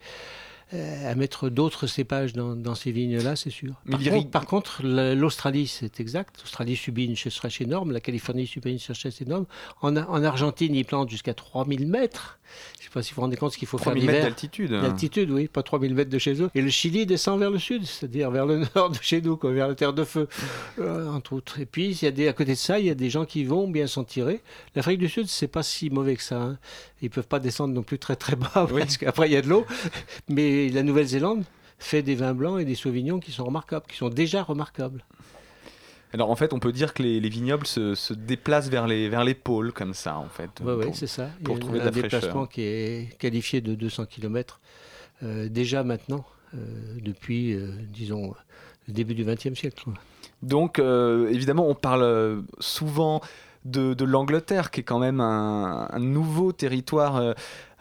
à mettre d'autres cépages dans, dans ces vignes-là, c'est sûr. Par contre, par contre, la- l'Australie, c'est exact. L'Australie subit une sécheresse énorme, la Californie subit une sécheresse énorme. En, en Argentine, ils plantent jusqu'à 3000 mètres. Je ne sais pas si vous vous rendez compte ce qu'il faut faire 3000 mètres l'hiver. d'altitude. D'altitude, oui, pas 3000 mètres de chez eux. Et le Chili descend vers le sud, c'est-à-dire vers le nord de chez nous, quoi, vers la terre de feu, euh, entre autres. Et puis, y a des, à côté de ça, il y a des gens qui vont bien s'en tirer. L'Afrique du Sud, c'est pas si mauvais que ça. hein. Ils peuvent pas descendre non plus très très bas, parce qu'après, il y a de l'eau. Mais la Nouvelle-Zélande fait des vins blancs et des sauvignons qui sont remarquables, qui sont déjà remarquables. Alors en fait, on peut dire que les, les vignobles se, se déplacent vers les, vers les pôles comme ça, en fait. Oui, pour- c'est ça. Pour Il y a trouver de un la déplacement fraîcheur. qui est qualifié de 200 km déjà maintenant, euh, depuis, euh, disons, le début du XXe siècle. quoi. Donc, euh, évidemment, on parle euh, souvent de, de l'Angleterre, qui est quand même un, un nouveau territoire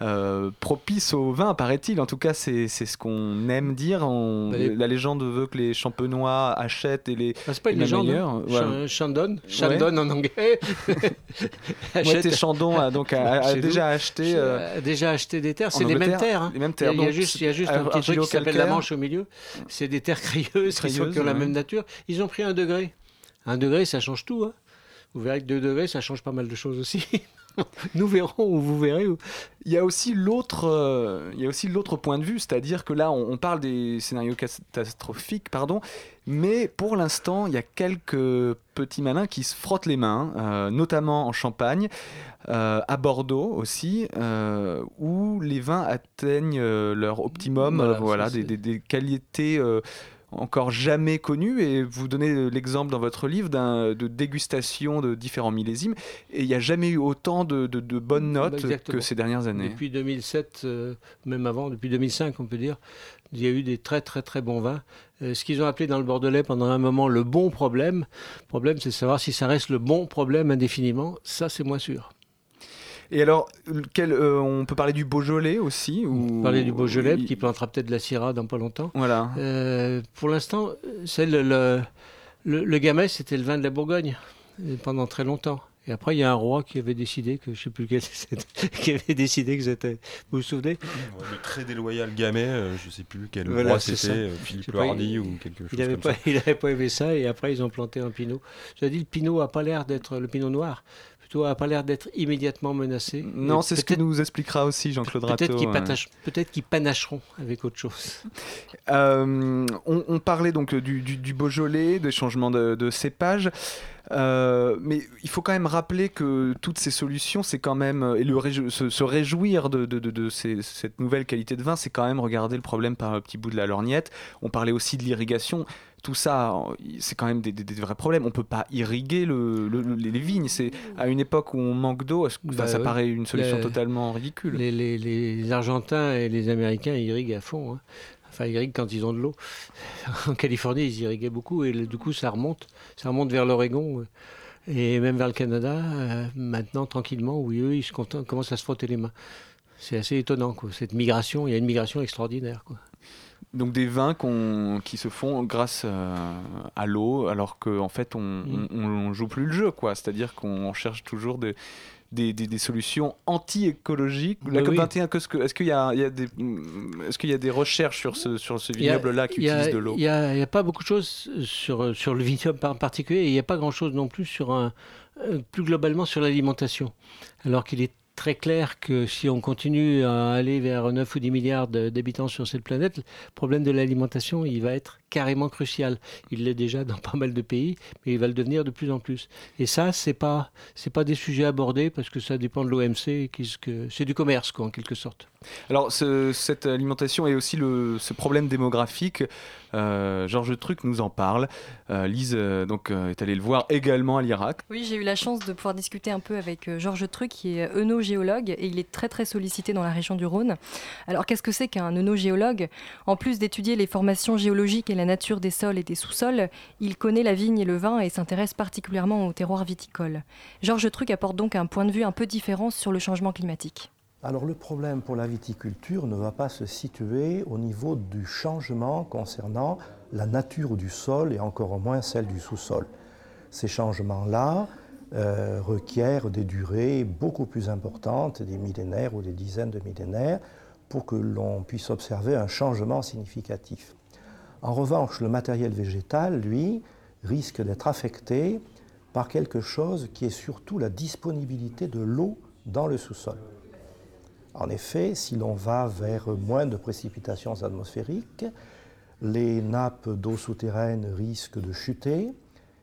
euh, propice au vin, paraît-il. En tout cas, c'est ce qu'on aime dire. On- Bah, les- La légende veut que les champenois achètent et les. Ah, c'est pas une légende. hein. Voilà. Ch- Shandon, Shandon en anglais. Moitié Chandon a donc a- déjà acheté. Euh, déjà acheté des terres. C'est les mêmes terres. hein. les mêmes terres. Il y a Donc, juste, il y a juste un petit truc qui s'appelle la. Manche au milieu. C'est des terres crayeuses qui, sont, qui ont la même nature. Ils ont pris un degré. Un degré, ça change tout. hein. Vous verrez que 2 degrés, ça change pas mal de choses aussi. Nous verrons ou vous verrez. Il y a aussi l'autre, euh, il y a aussi l'autre point de vue, c'est-à-dire que là, on, on parle des scénarios catastrophiques, pardon, mais pour l'instant, il y a quelques petits malins qui se frottent les mains, euh, notamment en Champagne, euh, à Bordeaux aussi, où les vins atteignent leur optimum, Voilà, des, des- des qualités encore jamais connues. Et vous donnez l'exemple dans votre livre d'un- de dégustation de différents millésimes, et il n'y a jamais eu autant de, de- de bonnes notes Bah, exactement. que ces dernières années. Depuis 2007, euh, même avant, depuis 2005, on peut dire, il y a eu des très très très bons vins. Euh, ce qu'ils ont appelé dans le Bordelais pendant un moment le bon problème. Le problème, c'est de savoir si ça reste le bon problème indéfiniment. Ça, c'est moins sûr. Et alors, quel, euh, on peut parler du Beaujolais aussi ou... Parler du Beaujolais, il- qui plantera peut-être de la Syrah dans pas longtemps. Voilà. Euh, pour l'instant, c'est le, le, le, le Gamay, c'était le vin de la Bourgogne euh, pendant très longtemps. Et après, il y a un roi qui avait décidé que je sais plus lequel c'était, qui avait décidé que c'était. Vous vous souvenez? Le très déloyal Gamay, euh, je sais plus quel Voilà, roi c'était, euh, Philippe Hardy il- ou quelque chose Il n'avait comme pas, ça. il avait pas aimé ça et après ils ont planté un pinot. Je dis le pinot a pas l'air d'être le pinot noir, plutôt a pas l'air d'être immédiatement menacé. Non, c'est ce que nous expliquera aussi Jean-Claude Rateau. Peut-être qu'ils ouais. patache- peut-être qu'ils panacheront avec autre chose. Euh, on, on parlait donc du, du- du Beaujolais, des changements de, de cépage. Euh, mais il faut quand même rappeler que toutes ces solutions, c'est quand même et le réjou- se, se réjouir de, de- de- de ces- cette nouvelle qualité de vin, c'est quand même regarder le problème par un petit bout de la lorgnette. On parlait aussi de l'irrigation. Tout ça, c'est quand même des, des- des vrais problèmes. On peut pas irriguer le- le- le- les vignes. C'est à une époque où on manque d'eau. Bah ça paraît une solution Le- totalement ridicule. Les, les- les Argentins et les Américains irriguent à fond. hein. Enfin, ils irriguent quand ils ont de l'eau. En Californie, ils irriguaient beaucoup et du coup, ça remonte. Ça remonte vers l'Oregon euh, et même vers le Canada. euh, maintenant, tranquillement, où eux, ils se content- commencent à se frotter les mains. C'est assez étonnant, quoi. Cette migration, il y a une migration extraordinaire, quoi. Donc des vins qui se font grâce euh, à l'eau, alors qu'en fait on, Mm. on, on joue plus le jeu, quoi. C'est-à-dire qu'on cherche toujours des, des, des- des solutions anti-écologiques. La Oui, oui. COP21, qu'est-ce que- est-ce qu'il y, a- il y a des, est-ce qu'il y a des recherches sur ce, sur ce vignoble-là qui utilise de l'eau Il n'y a, pas beaucoup de choses sur, sur le vignoble en particulier et il n'y a pas grand-chose non plus sur un, euh, plus globalement sur l'alimentation. Alors qu'il est très clair que si on continue à aller vers 9 ou 10 milliards d'habitants sur cette planète, le problème de l'alimentation, il va être carrément crucial. Il l'est déjà dans pas mal de pays, mais il va le devenir de plus en plus. Et ça, c'est pas c'est pas des sujets abordés parce que ça dépend de l'OMC, c'est du commerce quoi en quelque sorte. Alors ce- cette alimentation et aussi le, ce problème démographique, euh, Georges Truc nous en parle. Euh, Lise euh, donc, euh, est allée le voir également à l'Irak. Oui, j'ai eu la chance de pouvoir discuter un peu avec euh, Georges Truc, qui est œnogéologue, et il est très très sollicité dans la région du Rhône. Alors qu'est-ce que c'est qu'un œnogéologue? En plus d'étudier les formations géologiques et la nature des sols et des sous-sols, il connaît la vigne et le vin et s'intéresse particulièrement au terroir viticole. Georges Truc apporte donc un point de vue un peu différent sur le changement climatique. Alors le problème pour la viticulture ne va pas se situer au niveau du changement concernant la nature du sol et encore moins celle du sous-sol. Ces changements-là euh, requièrent des durées beaucoup plus importantes, des millénaires ou des dizaines de millénaires, pour que l'on puisse observer un changement significatif. En revanche, le matériel végétal, lui, risque d'être affecté par quelque chose qui est surtout la disponibilité de l'eau dans le sous-sol. En effet, si l'on va vers moins de précipitations atmosphériques, les nappes d'eau souterraine risquent de chuter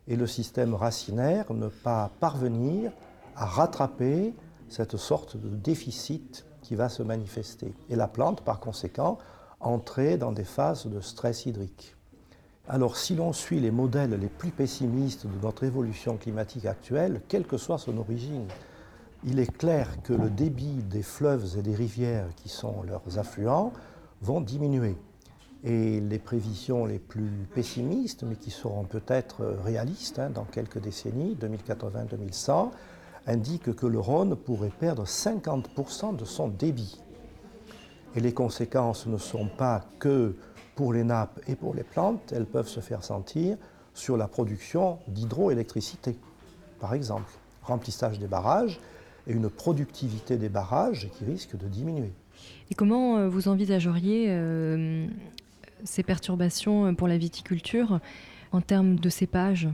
et le système racinaire ne pas parvenir à rattraper cette sorte de déficit qui va se manifester. Et la plante, par conséquent, entrer dans des phases de stress hydrique. Alors si l'on suit les modèles les plus pessimistes de notre évolution climatique actuelle, quelle que soit son origine, il est clair que le débit des fleuves et des rivières qui sont leurs affluents vont diminuer. Et les prévisions les plus pessimistes, mais qui seront peut-être réalistes hein, dans quelques décennies, 2080-2100, indiquent que le Rhône pourrait perdre 50% de son débit. Et les conséquences ne sont pas que pour les nappes et pour les plantes, elles peuvent se faire sentir sur la production d'hydroélectricité, par exemple. Remplissage des barrages et une productivité des barrages qui risque de diminuer. Et comment euh, vous envisageriez euh, ces perturbations pour la viticulture en termes de cépage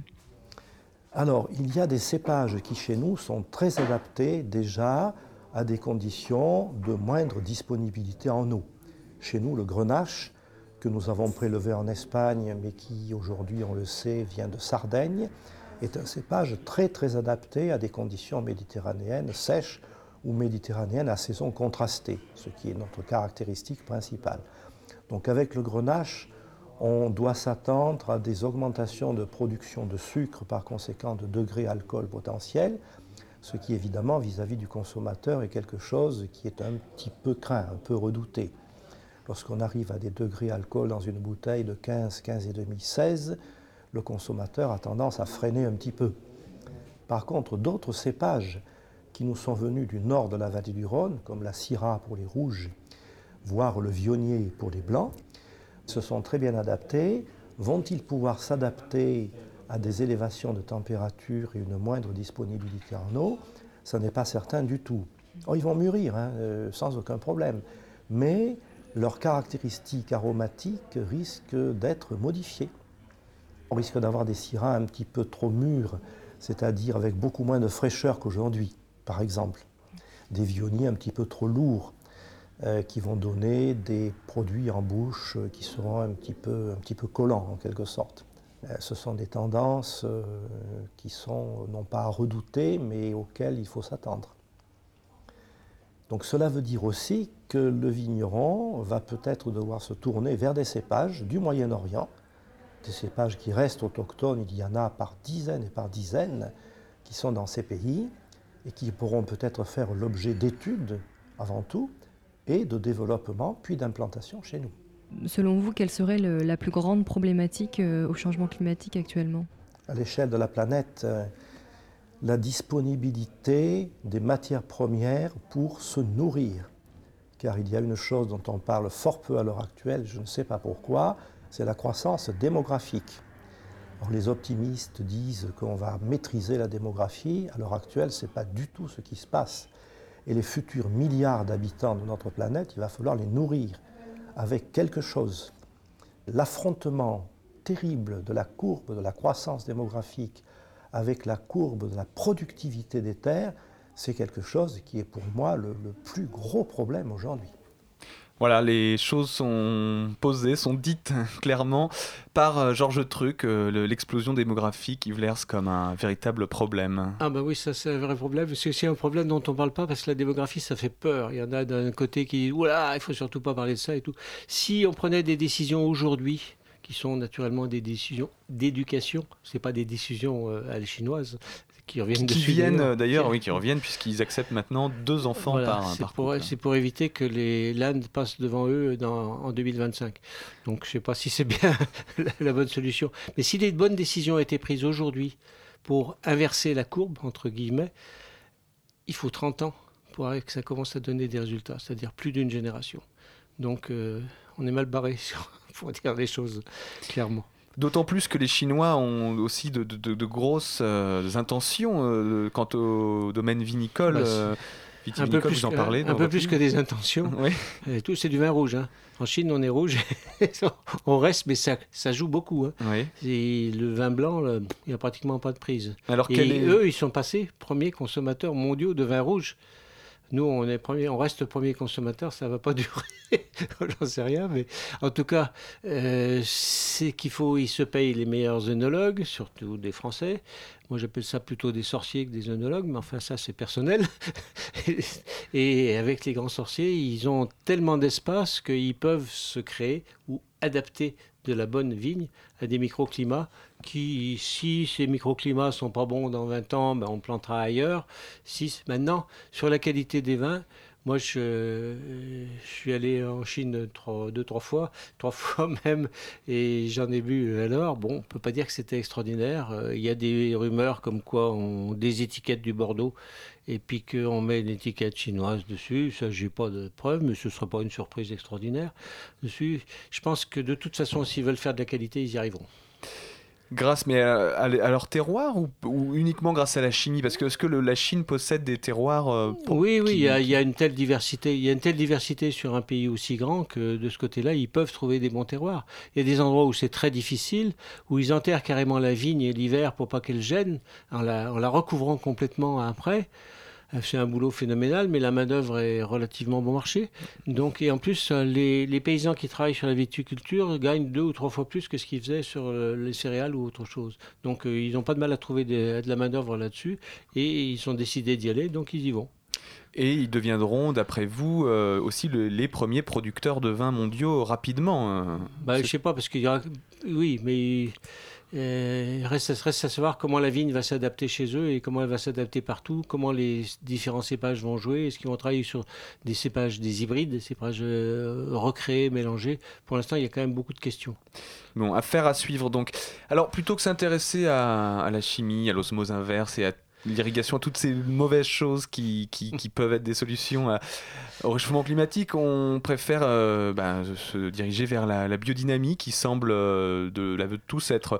Alors, il y a des cépages qui chez nous sont très adaptés déjà à des conditions de moindre disponibilité en eau. Chez nous, le grenache, que nous avons prélevé en Espagne, mais qui aujourd'hui, on le sait, vient de Sardaigne, est un cépage très très adapté à des conditions méditerranéennes sèches ou méditerranéennes à saison contrastée, ce qui est notre caractéristique principale. Donc avec le grenache, on doit s'attendre à des augmentations de production de sucre, par conséquent de degré alcool potentiel, ce qui évidemment vis-à-vis du consommateur est quelque chose qui est un petit peu craint, un peu redouté. Lorsqu'on arrive à des degrés alcool dans une bouteille de 15, 15 et demi, 16, le consommateur a tendance à freiner un petit peu. Par contre, d'autres cépages qui nous sont venus du nord de la vallée du Rhône, comme la Syrah pour les rouges, voire le Vionnier pour les blancs, se sont très bien adaptés. Vont-ils pouvoir s'adapter à des élévations de température et une moindre disponibilité en eau Ce n'est pas certain du tout. Oh, ils vont mûrir, hein, euh, sans aucun problème. Mais leurs caractéristiques aromatiques risquent d'être modifiées. On risque d'avoir des syrahs un petit peu trop mûrs, c'est-à-dire avec beaucoup moins de fraîcheur qu'aujourd'hui, par exemple. Des vionniers un petit peu trop lourds, euh, qui vont donner des produits en bouche qui seront un un petit peu collants en quelque sorte. Euh, ce sont des tendances euh, qui sont non pas à redouter, mais auxquelles il faut s'attendre. Donc cela veut dire aussi que le vigneron va peut-être devoir se tourner vers des cépages du Moyen-Orient, des cépages qui restent autochtones, il y en a par dizaines et par dizaines qui sont dans ces pays et qui pourront peut-être faire l'objet d'études avant tout et de développement puis d'implantation chez nous. Selon vous, quelle serait la plus grande problématique euh, au changement climatique actuellement? À l'échelle de la planète, euh, la disponibilité des matières premières pour se nourrir. Car il y a une chose dont on parle fort peu à l'heure actuelle, je ne sais pas pourquoi, c'est la croissance démographique. Les optimistes disent qu'on va maîtriser la démographie. À l'heure actuelle, ce n'est pas du tout ce qui se passe. Et les futurs milliards d'habitants de notre planète, il va falloir les nourrir avec quelque chose. L'affrontement terrible de la courbe de la croissance démographique avec la courbe de la productivité des terres, c'est quelque chose qui est pour moi le, plus gros problème aujourd'hui. Voilà, les choses sont posées, sont dites clairement par euh, Georges Truc, euh, l'explosion démographique Yves comme un véritable problème. Ah bah oui, ça c'est un vrai problème. C'est aussi un problème dont on ne parle pas parce que la démographie, ça fait peur. Il y en a d'un côté qui disent, oula, il faut surtout pas parler de ça et tout. Si on prenait des décisions aujourd'hui, qui sont naturellement des décisions d'éducation, c'est pas des décisions euh, à la chinoise, qui reviennent qui viennent d'ailleurs, oui, qui reviennent puisqu'ils acceptent maintenant deux enfants par, c'est pour, C'est pour éviter que les l'Inde passe devant eux dans, en 2025. Donc je ne sais pas si c'est bien la, bonne solution. Mais si les bonnes décisions ont été prises aujourd'hui pour inverser la courbe, entre guillemets, il faut 30 ans pour que ça commence à donner des résultats, c'est-à-dire plus d'une génération. Donc euh, on est mal barré, pour dire les choses clairement. D'autant plus que les Chinois ont aussi de, grosses euh, intentions euh, quant au domaine vinicole. Bah, euh, un peu plus, vous en parlez un peu plus que des intentions. oui. tout c'est du vin rouge. Hein. En Chine, on est rouge, on reste, mais ça, ça joue beaucoup. Hein. Et le vin blanc, il n'y a pratiquement pas de prise. Alors Et eux, ils sont passés premiers consommateurs mondiaux de vin rouge. Nous, on, est premier, on reste premier consommateur, ça ne va pas durer, j'en sais rien, mais en tout cas, euh, c'est qu'il faut, ils se payent les meilleurs œnologues, surtout des Français. Moi, j'appelle ça plutôt des sorciers que des œnologues, mais enfin, ça, c'est personnel. et avec les grands sorciers, ils ont tellement d'espace qu'ils peuvent se créer ou adapter de la bonne vigne à des microclimats qui, si ces microclimats sont pas bons dans 20 ans, ben on plantera ailleurs. Si, maintenant, sur la qualité des vins, moi, je, suis allé en Chine trois, deux, trois fois, trois fois même, et j'en ai bu alors. Bon, on peut pas dire que c'était extraordinaire. Euh, il y a des rumeurs comme quoi on des étiquettes du Bordeaux et puis qu'on met une étiquette chinoise dessus. Ça, j'ai pas de preuves, mais ce ne sera pas une surprise extraordinaire dessus. Je pense que de toute façon, s'ils veulent faire de la qualité, ils y arriveront. Grâce, mais à, à- à leur terroir ou, ou uniquement grâce à la chimie? Parce que est-ce que le- la Chine possède des terroirs euh, Oui, oui, il y, a, il y a une telle diversité. Il y a une telle diversité sur un pays aussi grand que de ce côté-là, ils peuvent trouver des bons terroirs. Il y a des endroits où c'est très difficile, où ils enterrent carrément la vigne l'hiver pour pas qu'elle gêne, en la, en la recouvrant complètement après. Euh, C'est un boulot phénoménal, mais la main-d'œuvre est relativement bon marché. Donc, et en plus, euh, les, les paysans qui travaillent sur la viticulture gagnent deux ou trois fois plus que ce qu'ils faisaient sur euh, les céréales ou autre chose. Donc, euh, ils n'ont pas de mal à trouver des- de la main-d'œuvre là-dessus, et ils ont décidé d'y aller, donc ils y vont. Et ils deviendront, d'après vous, euh, aussi le- les premiers producteurs de vins mondiaux rapidement. hein. Bah, je sais pas, parce qu'il y aura... Oui, mais reste, reste à savoir comment la vigne va s'adapter chez eux et comment elle va s'adapter partout, comment les différents cépages vont jouer, est-ce qu'ils vont travailler sur des cépages, des hybrides, des cépages euh, recréés, mélangés? Pour l'instant, il y a quand même beaucoup de questions. Bon, affaire à suivre donc. Alors, plutôt que s'intéresser à, à la chimie, à l'osmose inverse et à l'irrigation, toutes ces mauvaises choses qui, qui- qui peuvent être des solutions à- au réchauffement climatique, on préfère euh, ben, se diriger vers la, la biodynamie qui semble, euh, de l'aveu de tous, être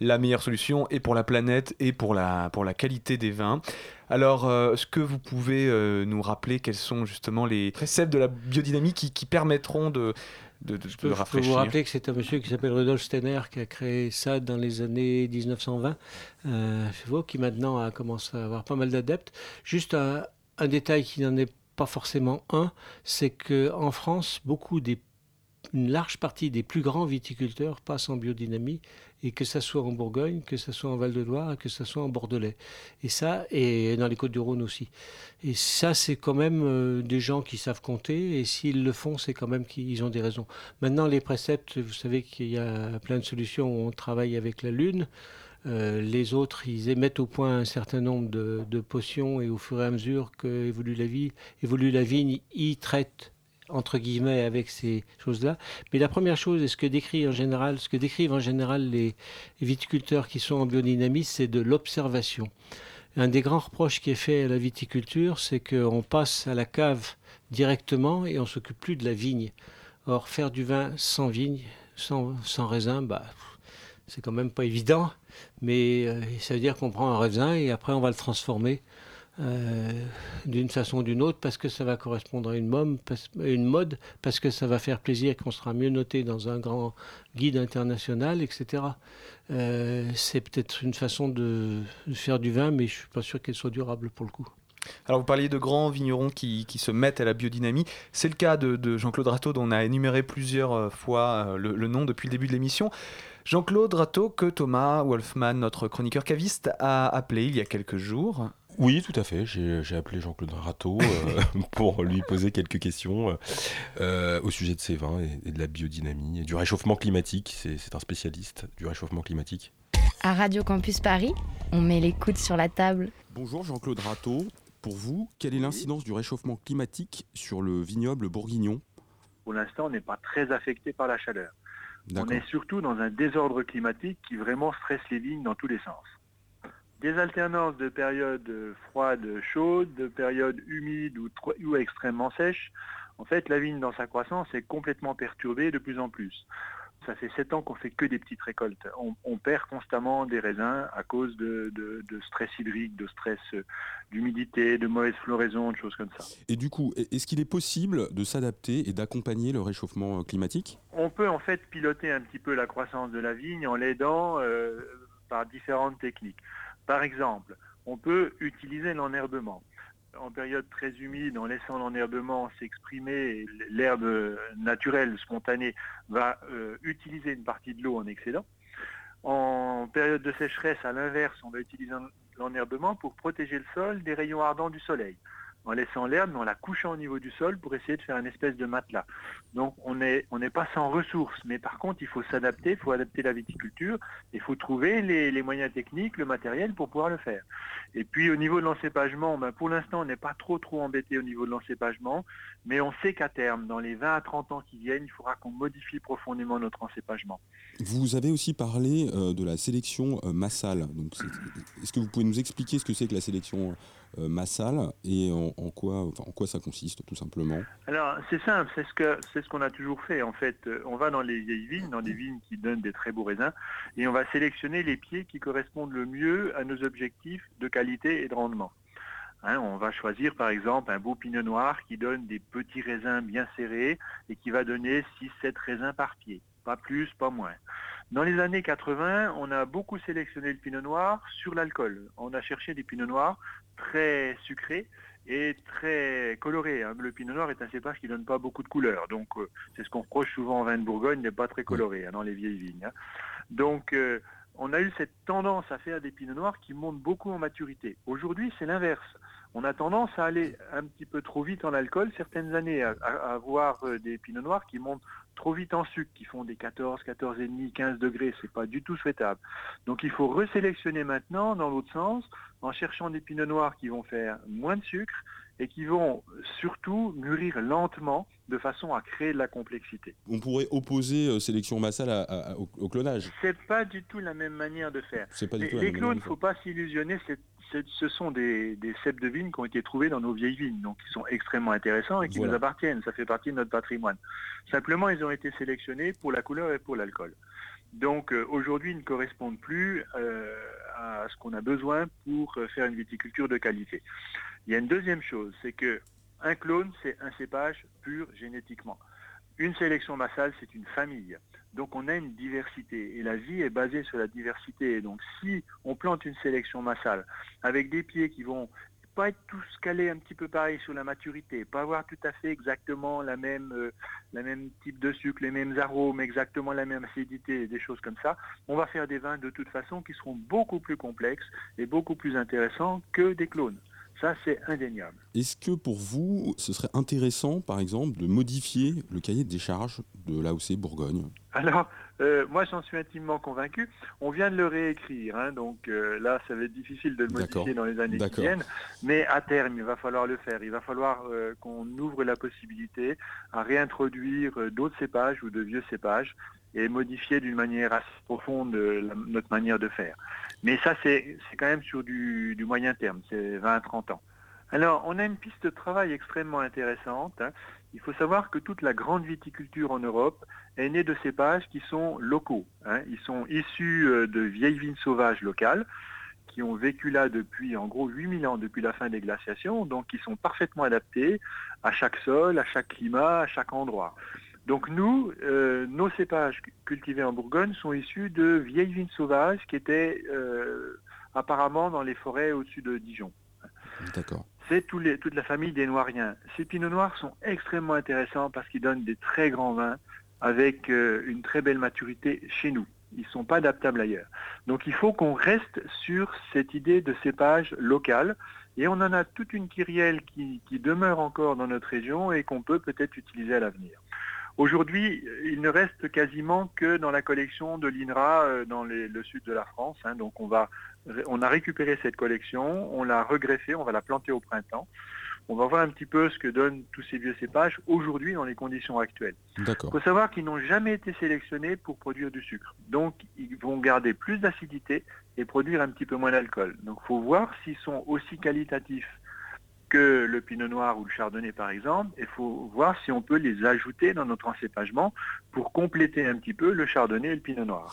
la meilleure solution et pour la planète et pour la, pour la qualité des vins. Alors, euh, est-ce que vous pouvez euh, nous rappeler quels sont justement les préceptes de la biodynamie qui, qui permettront de, de, de- Je peux, de je peux rafraîchir vous rappeler que c'est un monsieur qui s'appelle Rudolf Steiner qui a créé ça dans les années 1920, euh, qui maintenant a commencé à avoir pas mal d'adeptes. Juste un, un détail qui n'en est pas forcément un, c'est qu'en France, beaucoup des, une large partie des plus grands viticulteurs passent en biodynamie, et que ça soit en Bourgogne, que ça soit en Val-de-Loire, que ça soit en Bordelais. Et ça, et dans les Côtes-du-Rhône aussi. Et ça, c'est quand même euh, des gens qui savent compter, et s'ils le font, c'est quand même qu'ils ont des raisons. Maintenant, les préceptes, vous savez qu'il y a plein de solutions on travaille avec la Lune. Euh, les autres, ils émettent au point un certain nombre de, de potions, et au fur et à mesure que évolue la vie, évolue la vigne, ils traitent entre guillemets avec ces choses-là. Mais la première chose, et ce que décrit en général, ce que décrivent en général les viticulteurs qui sont en biodynamie, c'est de l'observation. Un des grands reproches qui est fait à la viticulture, c'est qu'on passe à la cave directement et on s'occupe plus de la vigne. Or, faire du vin sans vigne, sans, sans raisin, bah, c'est quand même pas évident. Mais euh, ça veut dire qu'on prend un raisin et après on va le transformer euh, d'une façon ou d'une autre parce que ça va correspondre à une, mode, parce, que ça va faire plaisir, qu'on sera mieux noté dans un grand guide international, etc. Euh, c'est peut-être une façon de, de faire du vin, mais je suis pas sûr qu'elle soit durable pour le coup. Alors vous parliez de grands vignerons qui, qui se mettent à la biodynamie. C'est le cas de, de Jean-Claude Rateau dont on a énuméré plusieurs euh, fois euh, le, le nom depuis le début de l'émission. Jean-Claude Rateau que Thomas Wolfman, notre chroniqueur caviste, a appelé il y a quelques jours. Oui, tout à fait. J'ai j'ai appelé Jean-Claude Rateau euh, pour lui poser quelques questions euh, au sujet de ses vins et, et de la biodynamie et du réchauffement climatique. C'est c'est un spécialiste du réchauffement climatique. À Radio Campus Paris, on met les coudes sur la table. Bonjour Jean-Claude Rateau. Pour vous, quelle est l'incidence du réchauffement climatique sur le vignoble bourguignon? Pour l'instant, on n'est pas très affecté par la chaleur. On est surtout dans un désordre climatique qui vraiment stresse les vignes dans tous les sens. Des alternances de périodes froides, chaudes, de périodes humides ou extrêmement sèches. En fait, la vigne dans sa croissance est complètement perturbée de plus en plus. Ça fait sept ans qu'on fait que des petites récoltes. On, on perd constamment des raisins à cause de, de- de stress hydrique, de stress euh, d'humidité, de mauvaise floraison, de choses comme ça. Et du coup, est-ce qu'il est possible de s'adapter et d'accompagner le réchauffement climatique? On peut en fait piloter un petit peu la croissance de la vigne en l'aidant euh, par différentes techniques. Par exemple, on peut utiliser l'enherbement. En période très humide, en laissant l'enherbement s'exprimer, l'herbe naturelle, spontanée, va euh, utiliser une partie de l'eau en excédent. En période de sécheresse, à l'inverse, on va utiliser l'enherbement pour protéger le sol des rayons ardents du soleil en laissant l'herbe, mais en la couchant au niveau du sol pour essayer de faire une espèce de matelas. Donc on n'est pas sans ressources, mais par contre il faut s'adapter, il faut adapter la viticulture, il faut trouver les, moyens techniques, le matériel pour pouvoir le faire. Et puis au niveau de l'encépagement, ben, pour l'instant on n'est pas trop trop embêté au niveau de l'encépagement, mais on sait qu'à terme, dans les 20 à 30 ans qui viennent, il faudra qu'on modifie profondément notre encépagement. Vous avez aussi parlé euh, de la sélection euh, massale. Est-ce que vous pouvez nous expliquer ce que c'est que la sélection Massal et en, en quoi, enfin, en quoi ça consiste tout simplement Alors c'est simple, c'est ce que c'est ce qu'on a toujours fait. En fait, Euh, on va dans les vieilles vignes, dans des vignes qui donnent des très beaux raisins, et on va sélectionner les pieds qui correspondent le mieux à nos objectifs de qualité et de rendement. Hein, on va choisir par exemple un beau pinot noir qui donne des petits raisins bien serrés et qui va donner 6-7 raisins par pied. Pas plus, pas moins. Dans les années 80, on a beaucoup sélectionné le pinot noir sur l'alcool. On a cherché des pinots noirs très sucrés et très colorés. hein. Le pinot noir est un cépage qui donne pas beaucoup de couleurs. Donc euh, c'est ce qu'on reproche souvent en vin de Bourgogne, n'est pas très coloré hein, dans les vieilles vignes. hein. Donc euh, on a eu cette tendance à faire des pinots noirs qui montent beaucoup en maturité. Aujourd'hui, c'est l'inverse. On a tendance à aller un petit peu trop vite en alcool, certaines années, à, avoir euh, des pinots noirs qui montent trop vite en sucre, qui font des 14, 14,5, 15 degrés. C'est pas du tout souhaitable. Donc il faut resélectionner maintenant dans l'autre sens, en cherchant des pinots noirs qui vont faire moins de sucre et qui vont surtout mûrir lentement de façon à créer de la complexité. On pourrait opposer euh, sélection Massal à- à- à- au, au clonage. C'est pas du tout la même manière de faire. Pas du les tout la les clones, faut pas s'illusionner. c'est- ce sont des, des cèpes de vigne qui ont été trouvés dans nos vieilles vignes, donc qui sont extrêmement intéressants et qui Voilà. nous appartiennent. Ça fait partie de notre patrimoine. Simplement, ils ont été sélectionnés pour la couleur et pour l'alcool. Donc euh, aujourd'hui, ils ne correspondent plus euh, à ce qu'on a besoin pour euh, faire une viticulture de qualité. Il y a une deuxième chose, c'est que un clone, c'est un cépage pur génétiquement. Une sélection massale, c'est une famille. Donc on a une diversité et la vie est basée sur la diversité. Donc si on plante une sélection massale avec des pieds qui vont pas être tous calés un petit peu pareil sur la maturité, pas avoir tout à fait exactement la même, euh, même type de sucre, les mêmes arômes, exactement la même acidité, des choses comme ça, on va faire des vins de toute façon qui seront beaucoup plus complexes et beaucoup plus intéressants que des clones. Ça, c'est indéniable. Est-ce que pour vous, ce serait intéressant, par exemple, de modifier le cahier de décharge de l'AOC Bourgogne? Alors, euh, moi, j'en suis intimement convaincu. On vient de le réécrire, hein, donc euh, là, ça va être difficile de le modifier dans les années qui viennent. Mais à terme, il va falloir le faire. Il va falloir euh, qu'on ouvre la possibilité à réintroduire d'autres cépages ou de vieux cépages et modifier d'une manière assez profonde notre manière de faire. Mais ça, c'est quand même sur du, du moyen terme, c'est 20-30 ans. Alors, on a une piste de travail extrêmement intéressante. hein. Il faut savoir que toute la grande viticulture en Europe est née de cépages qui sont locaux. hein. Ils sont issus euh, de vieilles vignes sauvages locales qui ont vécu là depuis en gros 8000 ans depuis la fin des glaciations, donc qui sont parfaitement adaptés à chaque sol, à chaque climat, à chaque endroit. Donc nous, euh, nos cépages cu- cultivés en Bourgogne sont issus de vieilles vignes sauvages qui étaient euh, apparemment dans les forêts au-dessus de Dijon. D'accord. C'est toute la famille des Noiriens. Ces pinots noirs sont extrêmement intéressants parce qu'ils donnent des très grands vins avec euh, une très belle maturité chez nous. Ils ne sont pas adaptables ailleurs. Donc il faut qu'on reste sur cette idée de cépage local. Et on en a toute une kyrielle qui, qui demeure encore dans notre région et qu'on peut peut-être utiliser à l'avenir. Aujourd'hui, il ne reste quasiment que dans la collection de l'INRA euh, dans les- le sud de la France. hein. donc on, va, on a récupéré cette collection, on l'a regreffée, on va la planter au printemps. On va voir un petit peu ce que donnent tous ces vieux cépages aujourd'hui dans les conditions actuelles. Il faut savoir qu'ils n'ont jamais été sélectionnés pour produire du sucre. Donc ils vont garder plus d'acidité et produire un petit peu moins d'alcool. Donc il faut voir s'ils sont aussi qualitatifs que le pinot noir ou le chardonnay par exemple. Il faut voir si on peut les ajouter dans notre encépagement pour compléter un petit peu le chardonnay et le pinot noir.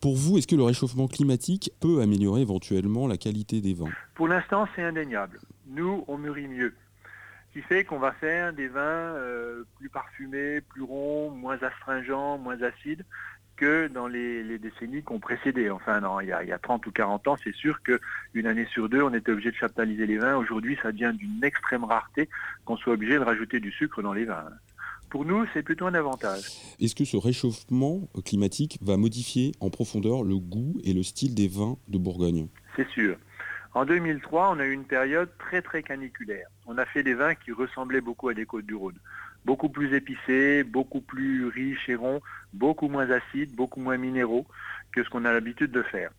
Pour vous, est-ce que le réchauffement climatique peut améliorer éventuellement la qualité des vins? Pour l'instant, c'est indéniable. Nous, on mûrit mieux. Ce qui fait qu'on va faire des vins euh, plus parfumés, plus ronds, moins astringents, moins acides que dans les, les décennies qui ont précédé. Enfin, non, il y, a, il y a 30 ou 40 ans, c'est sûr qu'une année sur deux, on était obligé de chaptaliser les vins. Aujourd'hui, ça devient d'une extrême rareté qu'on soit obligé de rajouter du sucre dans les vins. Pour nous, c'est plutôt un avantage. Est-ce que ce réchauffement climatique va modifier en profondeur le goût et le style des vins de Bourgogne? C'est sûr. En 2003, on a eu une période très très caniculaire. On a fait des vins qui ressemblaient beaucoup à des côtes du Rhône. Beaucoup plus épicés, beaucoup plus riches et ronds, beaucoup moins acides, beaucoup moins minéraux que ce qu'on a l'habitude de faire.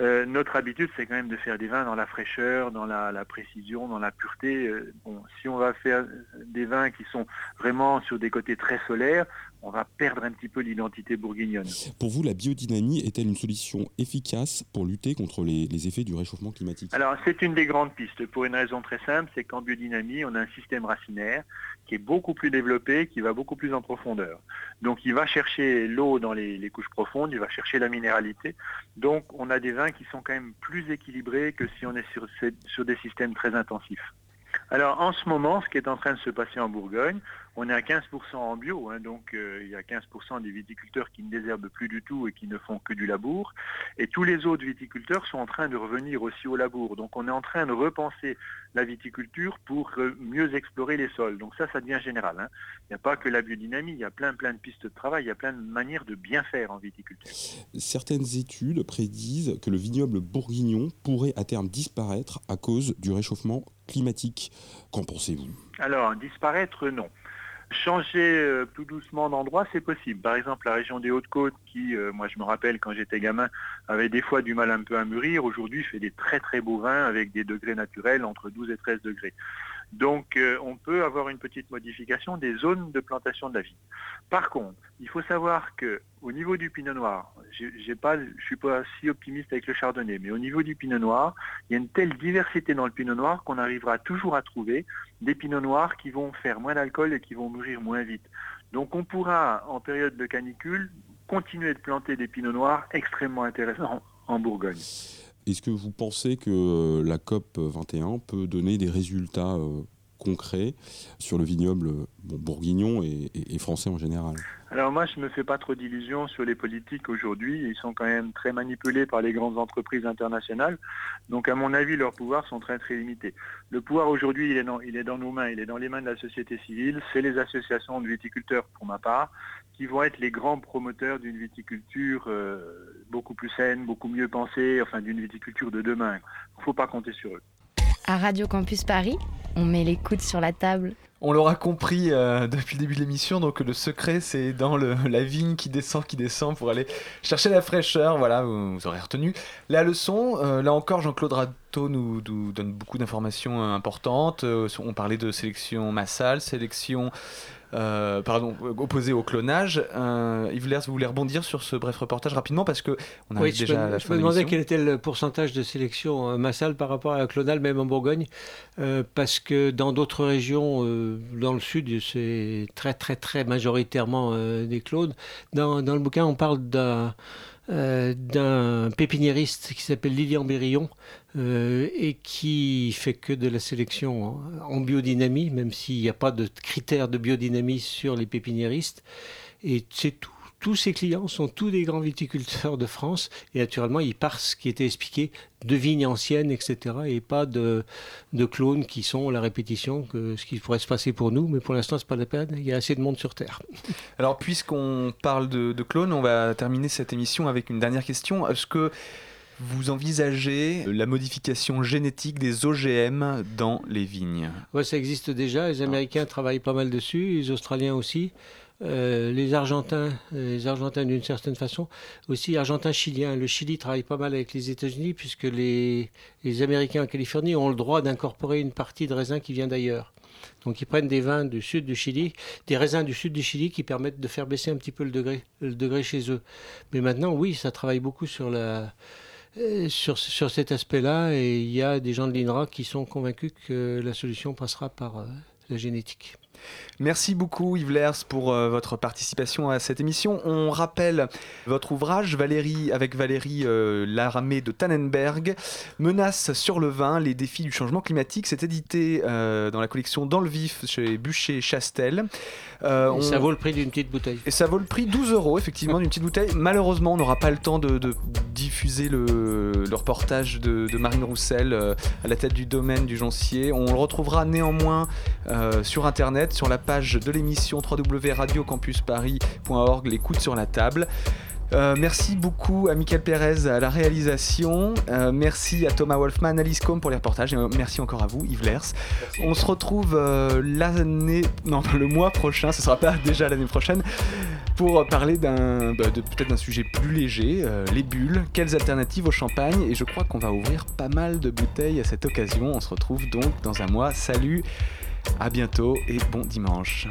Euh, notre habitude, c'est quand même de faire des vins dans la fraîcheur, dans la, précision, dans la pureté. Euh, si on va faire des vins qui sont vraiment sur des côtés très solaires, on va perdre un petit peu l'identité bourguignonne. Pour vous, la biodynamie est-elle une solution efficace pour lutter contre les, les effets du réchauffement climatique? Alors, c'est une des grandes pistes pour une raison très simple, c'est qu'en biodynamie, on a un système racinaire qui est beaucoup plus développé, qui va beaucoup plus en profondeur. Donc, il va chercher l'eau dans les, les couches profondes, il va chercher la minéralité. Donc, on a des vins qui sont quand même plus équilibrés que si on est sur des systèmes très intensifs. Alors en ce moment, ce qui est en train de se passer en Bourgogne, on est à 15% en bio, hein, donc euh, il y a 15% des viticulteurs qui ne désherbent plus du tout et qui ne font que du labour. Et tous les autres viticulteurs sont en train de revenir aussi au labour. Donc on est en train de repenser la viticulture pour euh, mieux explorer les sols. Donc ça, ça devient général. hein. Il n'y a pas que la biodynamie, il y a plein plein de pistes de travail, il y a plein de manières de bien faire en viticulture. Certaines études prédisent que le vignoble bourguignon pourrait à terme disparaître à cause du réchauffement climatique. Qu'en pensez-vous? Alors, disparaître, non. Changer euh, tout doucement d'endroit, c'est possible. Par exemple, la région des Hautes-Côtes, qui, euh, moi je me rappelle quand j'étais gamin, avait des fois du mal un peu à mûrir, aujourd'hui fait des très très beaux vins avec des degrés naturels entre 12 et 13 degrés. Donc euh, on peut avoir une petite modification des zones de plantation de la vigne. Par contre, il faut savoir que au niveau du pinot noir, je suis pas si optimiste avec le chardonnay, mais au niveau du pinot noir, il y a une telle diversité dans le pinot noir qu'on arrivera toujours à trouver des pinots noirs qui vont faire moins d'alcool et qui vont mûrir moins vite. Donc on pourra, en période de canicule, continuer de planter des pinots noirs extrêmement intéressants en Bourgogne. Est-ce que vous pensez que euh, la COP 21 peut donner des résultats euh, concrets sur le vignoble euh, bourguignon et, français en général? Alors moi, je ne me fais pas trop d'illusions sur les politiques aujourd'hui. Ils sont quand même très manipulés par les grandes entreprises internationales. Donc à mon avis, leurs pouvoirs sont très très limités. Le pouvoir aujourd'hui, il est dans nos mains, il est dans les mains de la société civile. C'est les associations de viticulteurs, pour ma part, qui vont être les grands promoteurs d'une viticulture euh, beaucoup plus saine, beaucoup mieux pensée, enfin d'une viticulture de demain. Il ne faut pas compter sur eux. À Radio Campus Paris, on met les coudes sur la table. On l'aura compris euh, depuis le début de l'émission, donc le secret c'est dans le- la vigne qui descend, qui descend pour aller chercher la fraîcheur. Voilà, vous, vous aurez retenu la leçon. Euh, là encore, Jean-Claude Rateau nous, nous donne beaucoup d'informations importantes. Euh, on parlait de sélection massale, sélection. Euh, pardon, opposée au clonage. Euh, Yves Lers, vous voulez rebondir sur ce bref reportage rapidement parce que on Oui, je déjà à je me de demandais quel était le pourcentage de sélection euh, massale par rapport à la clonale, même en Bourgogne, euh, parce que dans d'autres régions, euh, dans le sud, c'est très très très majoritairement des clones. Dans, dans le bouquin, on parle d'un euh, d'un pépiniériste qui s'appelle Lilian Bérillon euh, et qui fait que de la sélection en, biodynamie, même s'il n'y a pas de critères de biodynamie sur les pépiniéristes. Et. Tous ses clients sont tous des grands viticulteurs de France et naturellement ils partent ce qui était expliqué de vignes anciennes, etc. et pas de, de clones qui sont la répétition que ce qui pourrait se passer pour nous, mais pour l'instant c'est pas la peine, il y a assez de monde sur Terre. Alors, puisqu'on parle de, de clones, on va terminer cette émission avec une dernière question. Est-ce que vous envisagez la modification génétique des OGM dans les vignes Ouais, ça existe déjà. Les Américains travaillent pas mal dessus, les Australiens aussi. Euh, les Argentins, euh, les Argentins d'une certaine façon, aussi Argentins-Chiliens. Le Chili travaille pas mal avec les États-Unis puisque les, les Américains en Californie ont le droit d'incorporer une partie de raisin qui vient d'ailleurs. Donc ils prennent des vins du sud du Chili, des raisins du sud du Chili qui permettent de faire baisser un petit peu le degré, le degré chez eux. Mais maintenant, oui, ça travaille beaucoup sur la, sur, sur cet aspect-là et il y a des gens de l'INRA qui sont convaincus que la solution passera par euh, la génétique. Merci beaucoup Yves Lers pour euh, votre participation à cette émission. On rappelle votre ouvrage Valérie avec Valérie euh, Laramé de Tannenberg, Menace sur le vin, les défis du changement climatique. C'est édité euh, dans la collection Dans le vif chez Bûcher Chastel. Euh, Et on- Ça vaut le prix d'une petite bouteille. et ça vaut le prix 12 euros, effectivement, d'une petite bouteille. Malheureusement, on n'aura pas le temps de, de diffuser le, le reportage de, de Marine Roussel euh, à la tête du domaine du Gencier. On le retrouvera néanmoins euh, sur Internet, sur la page de l'émission www.radiocampusparis.org, les coudes sur la table. Euh, merci beaucoup à Michael Pérez à la réalisation. Euh, merci à Thomas Wolfman, Alice Combe pour les reportages. Et euh, merci encore à vous, Yves Lers. On se retrouve l'année. Non, le mois prochain, ce sera pas déjà l'année prochaine, pour parler d'un, bah, de, peut-être d'un sujet plus léger, les bulles. Quelles alternatives au champagne? Et je crois qu'on va ouvrir pas mal de bouteilles à cette occasion. On se retrouve donc dans un mois. Salut, à bientôt et bon dimanche.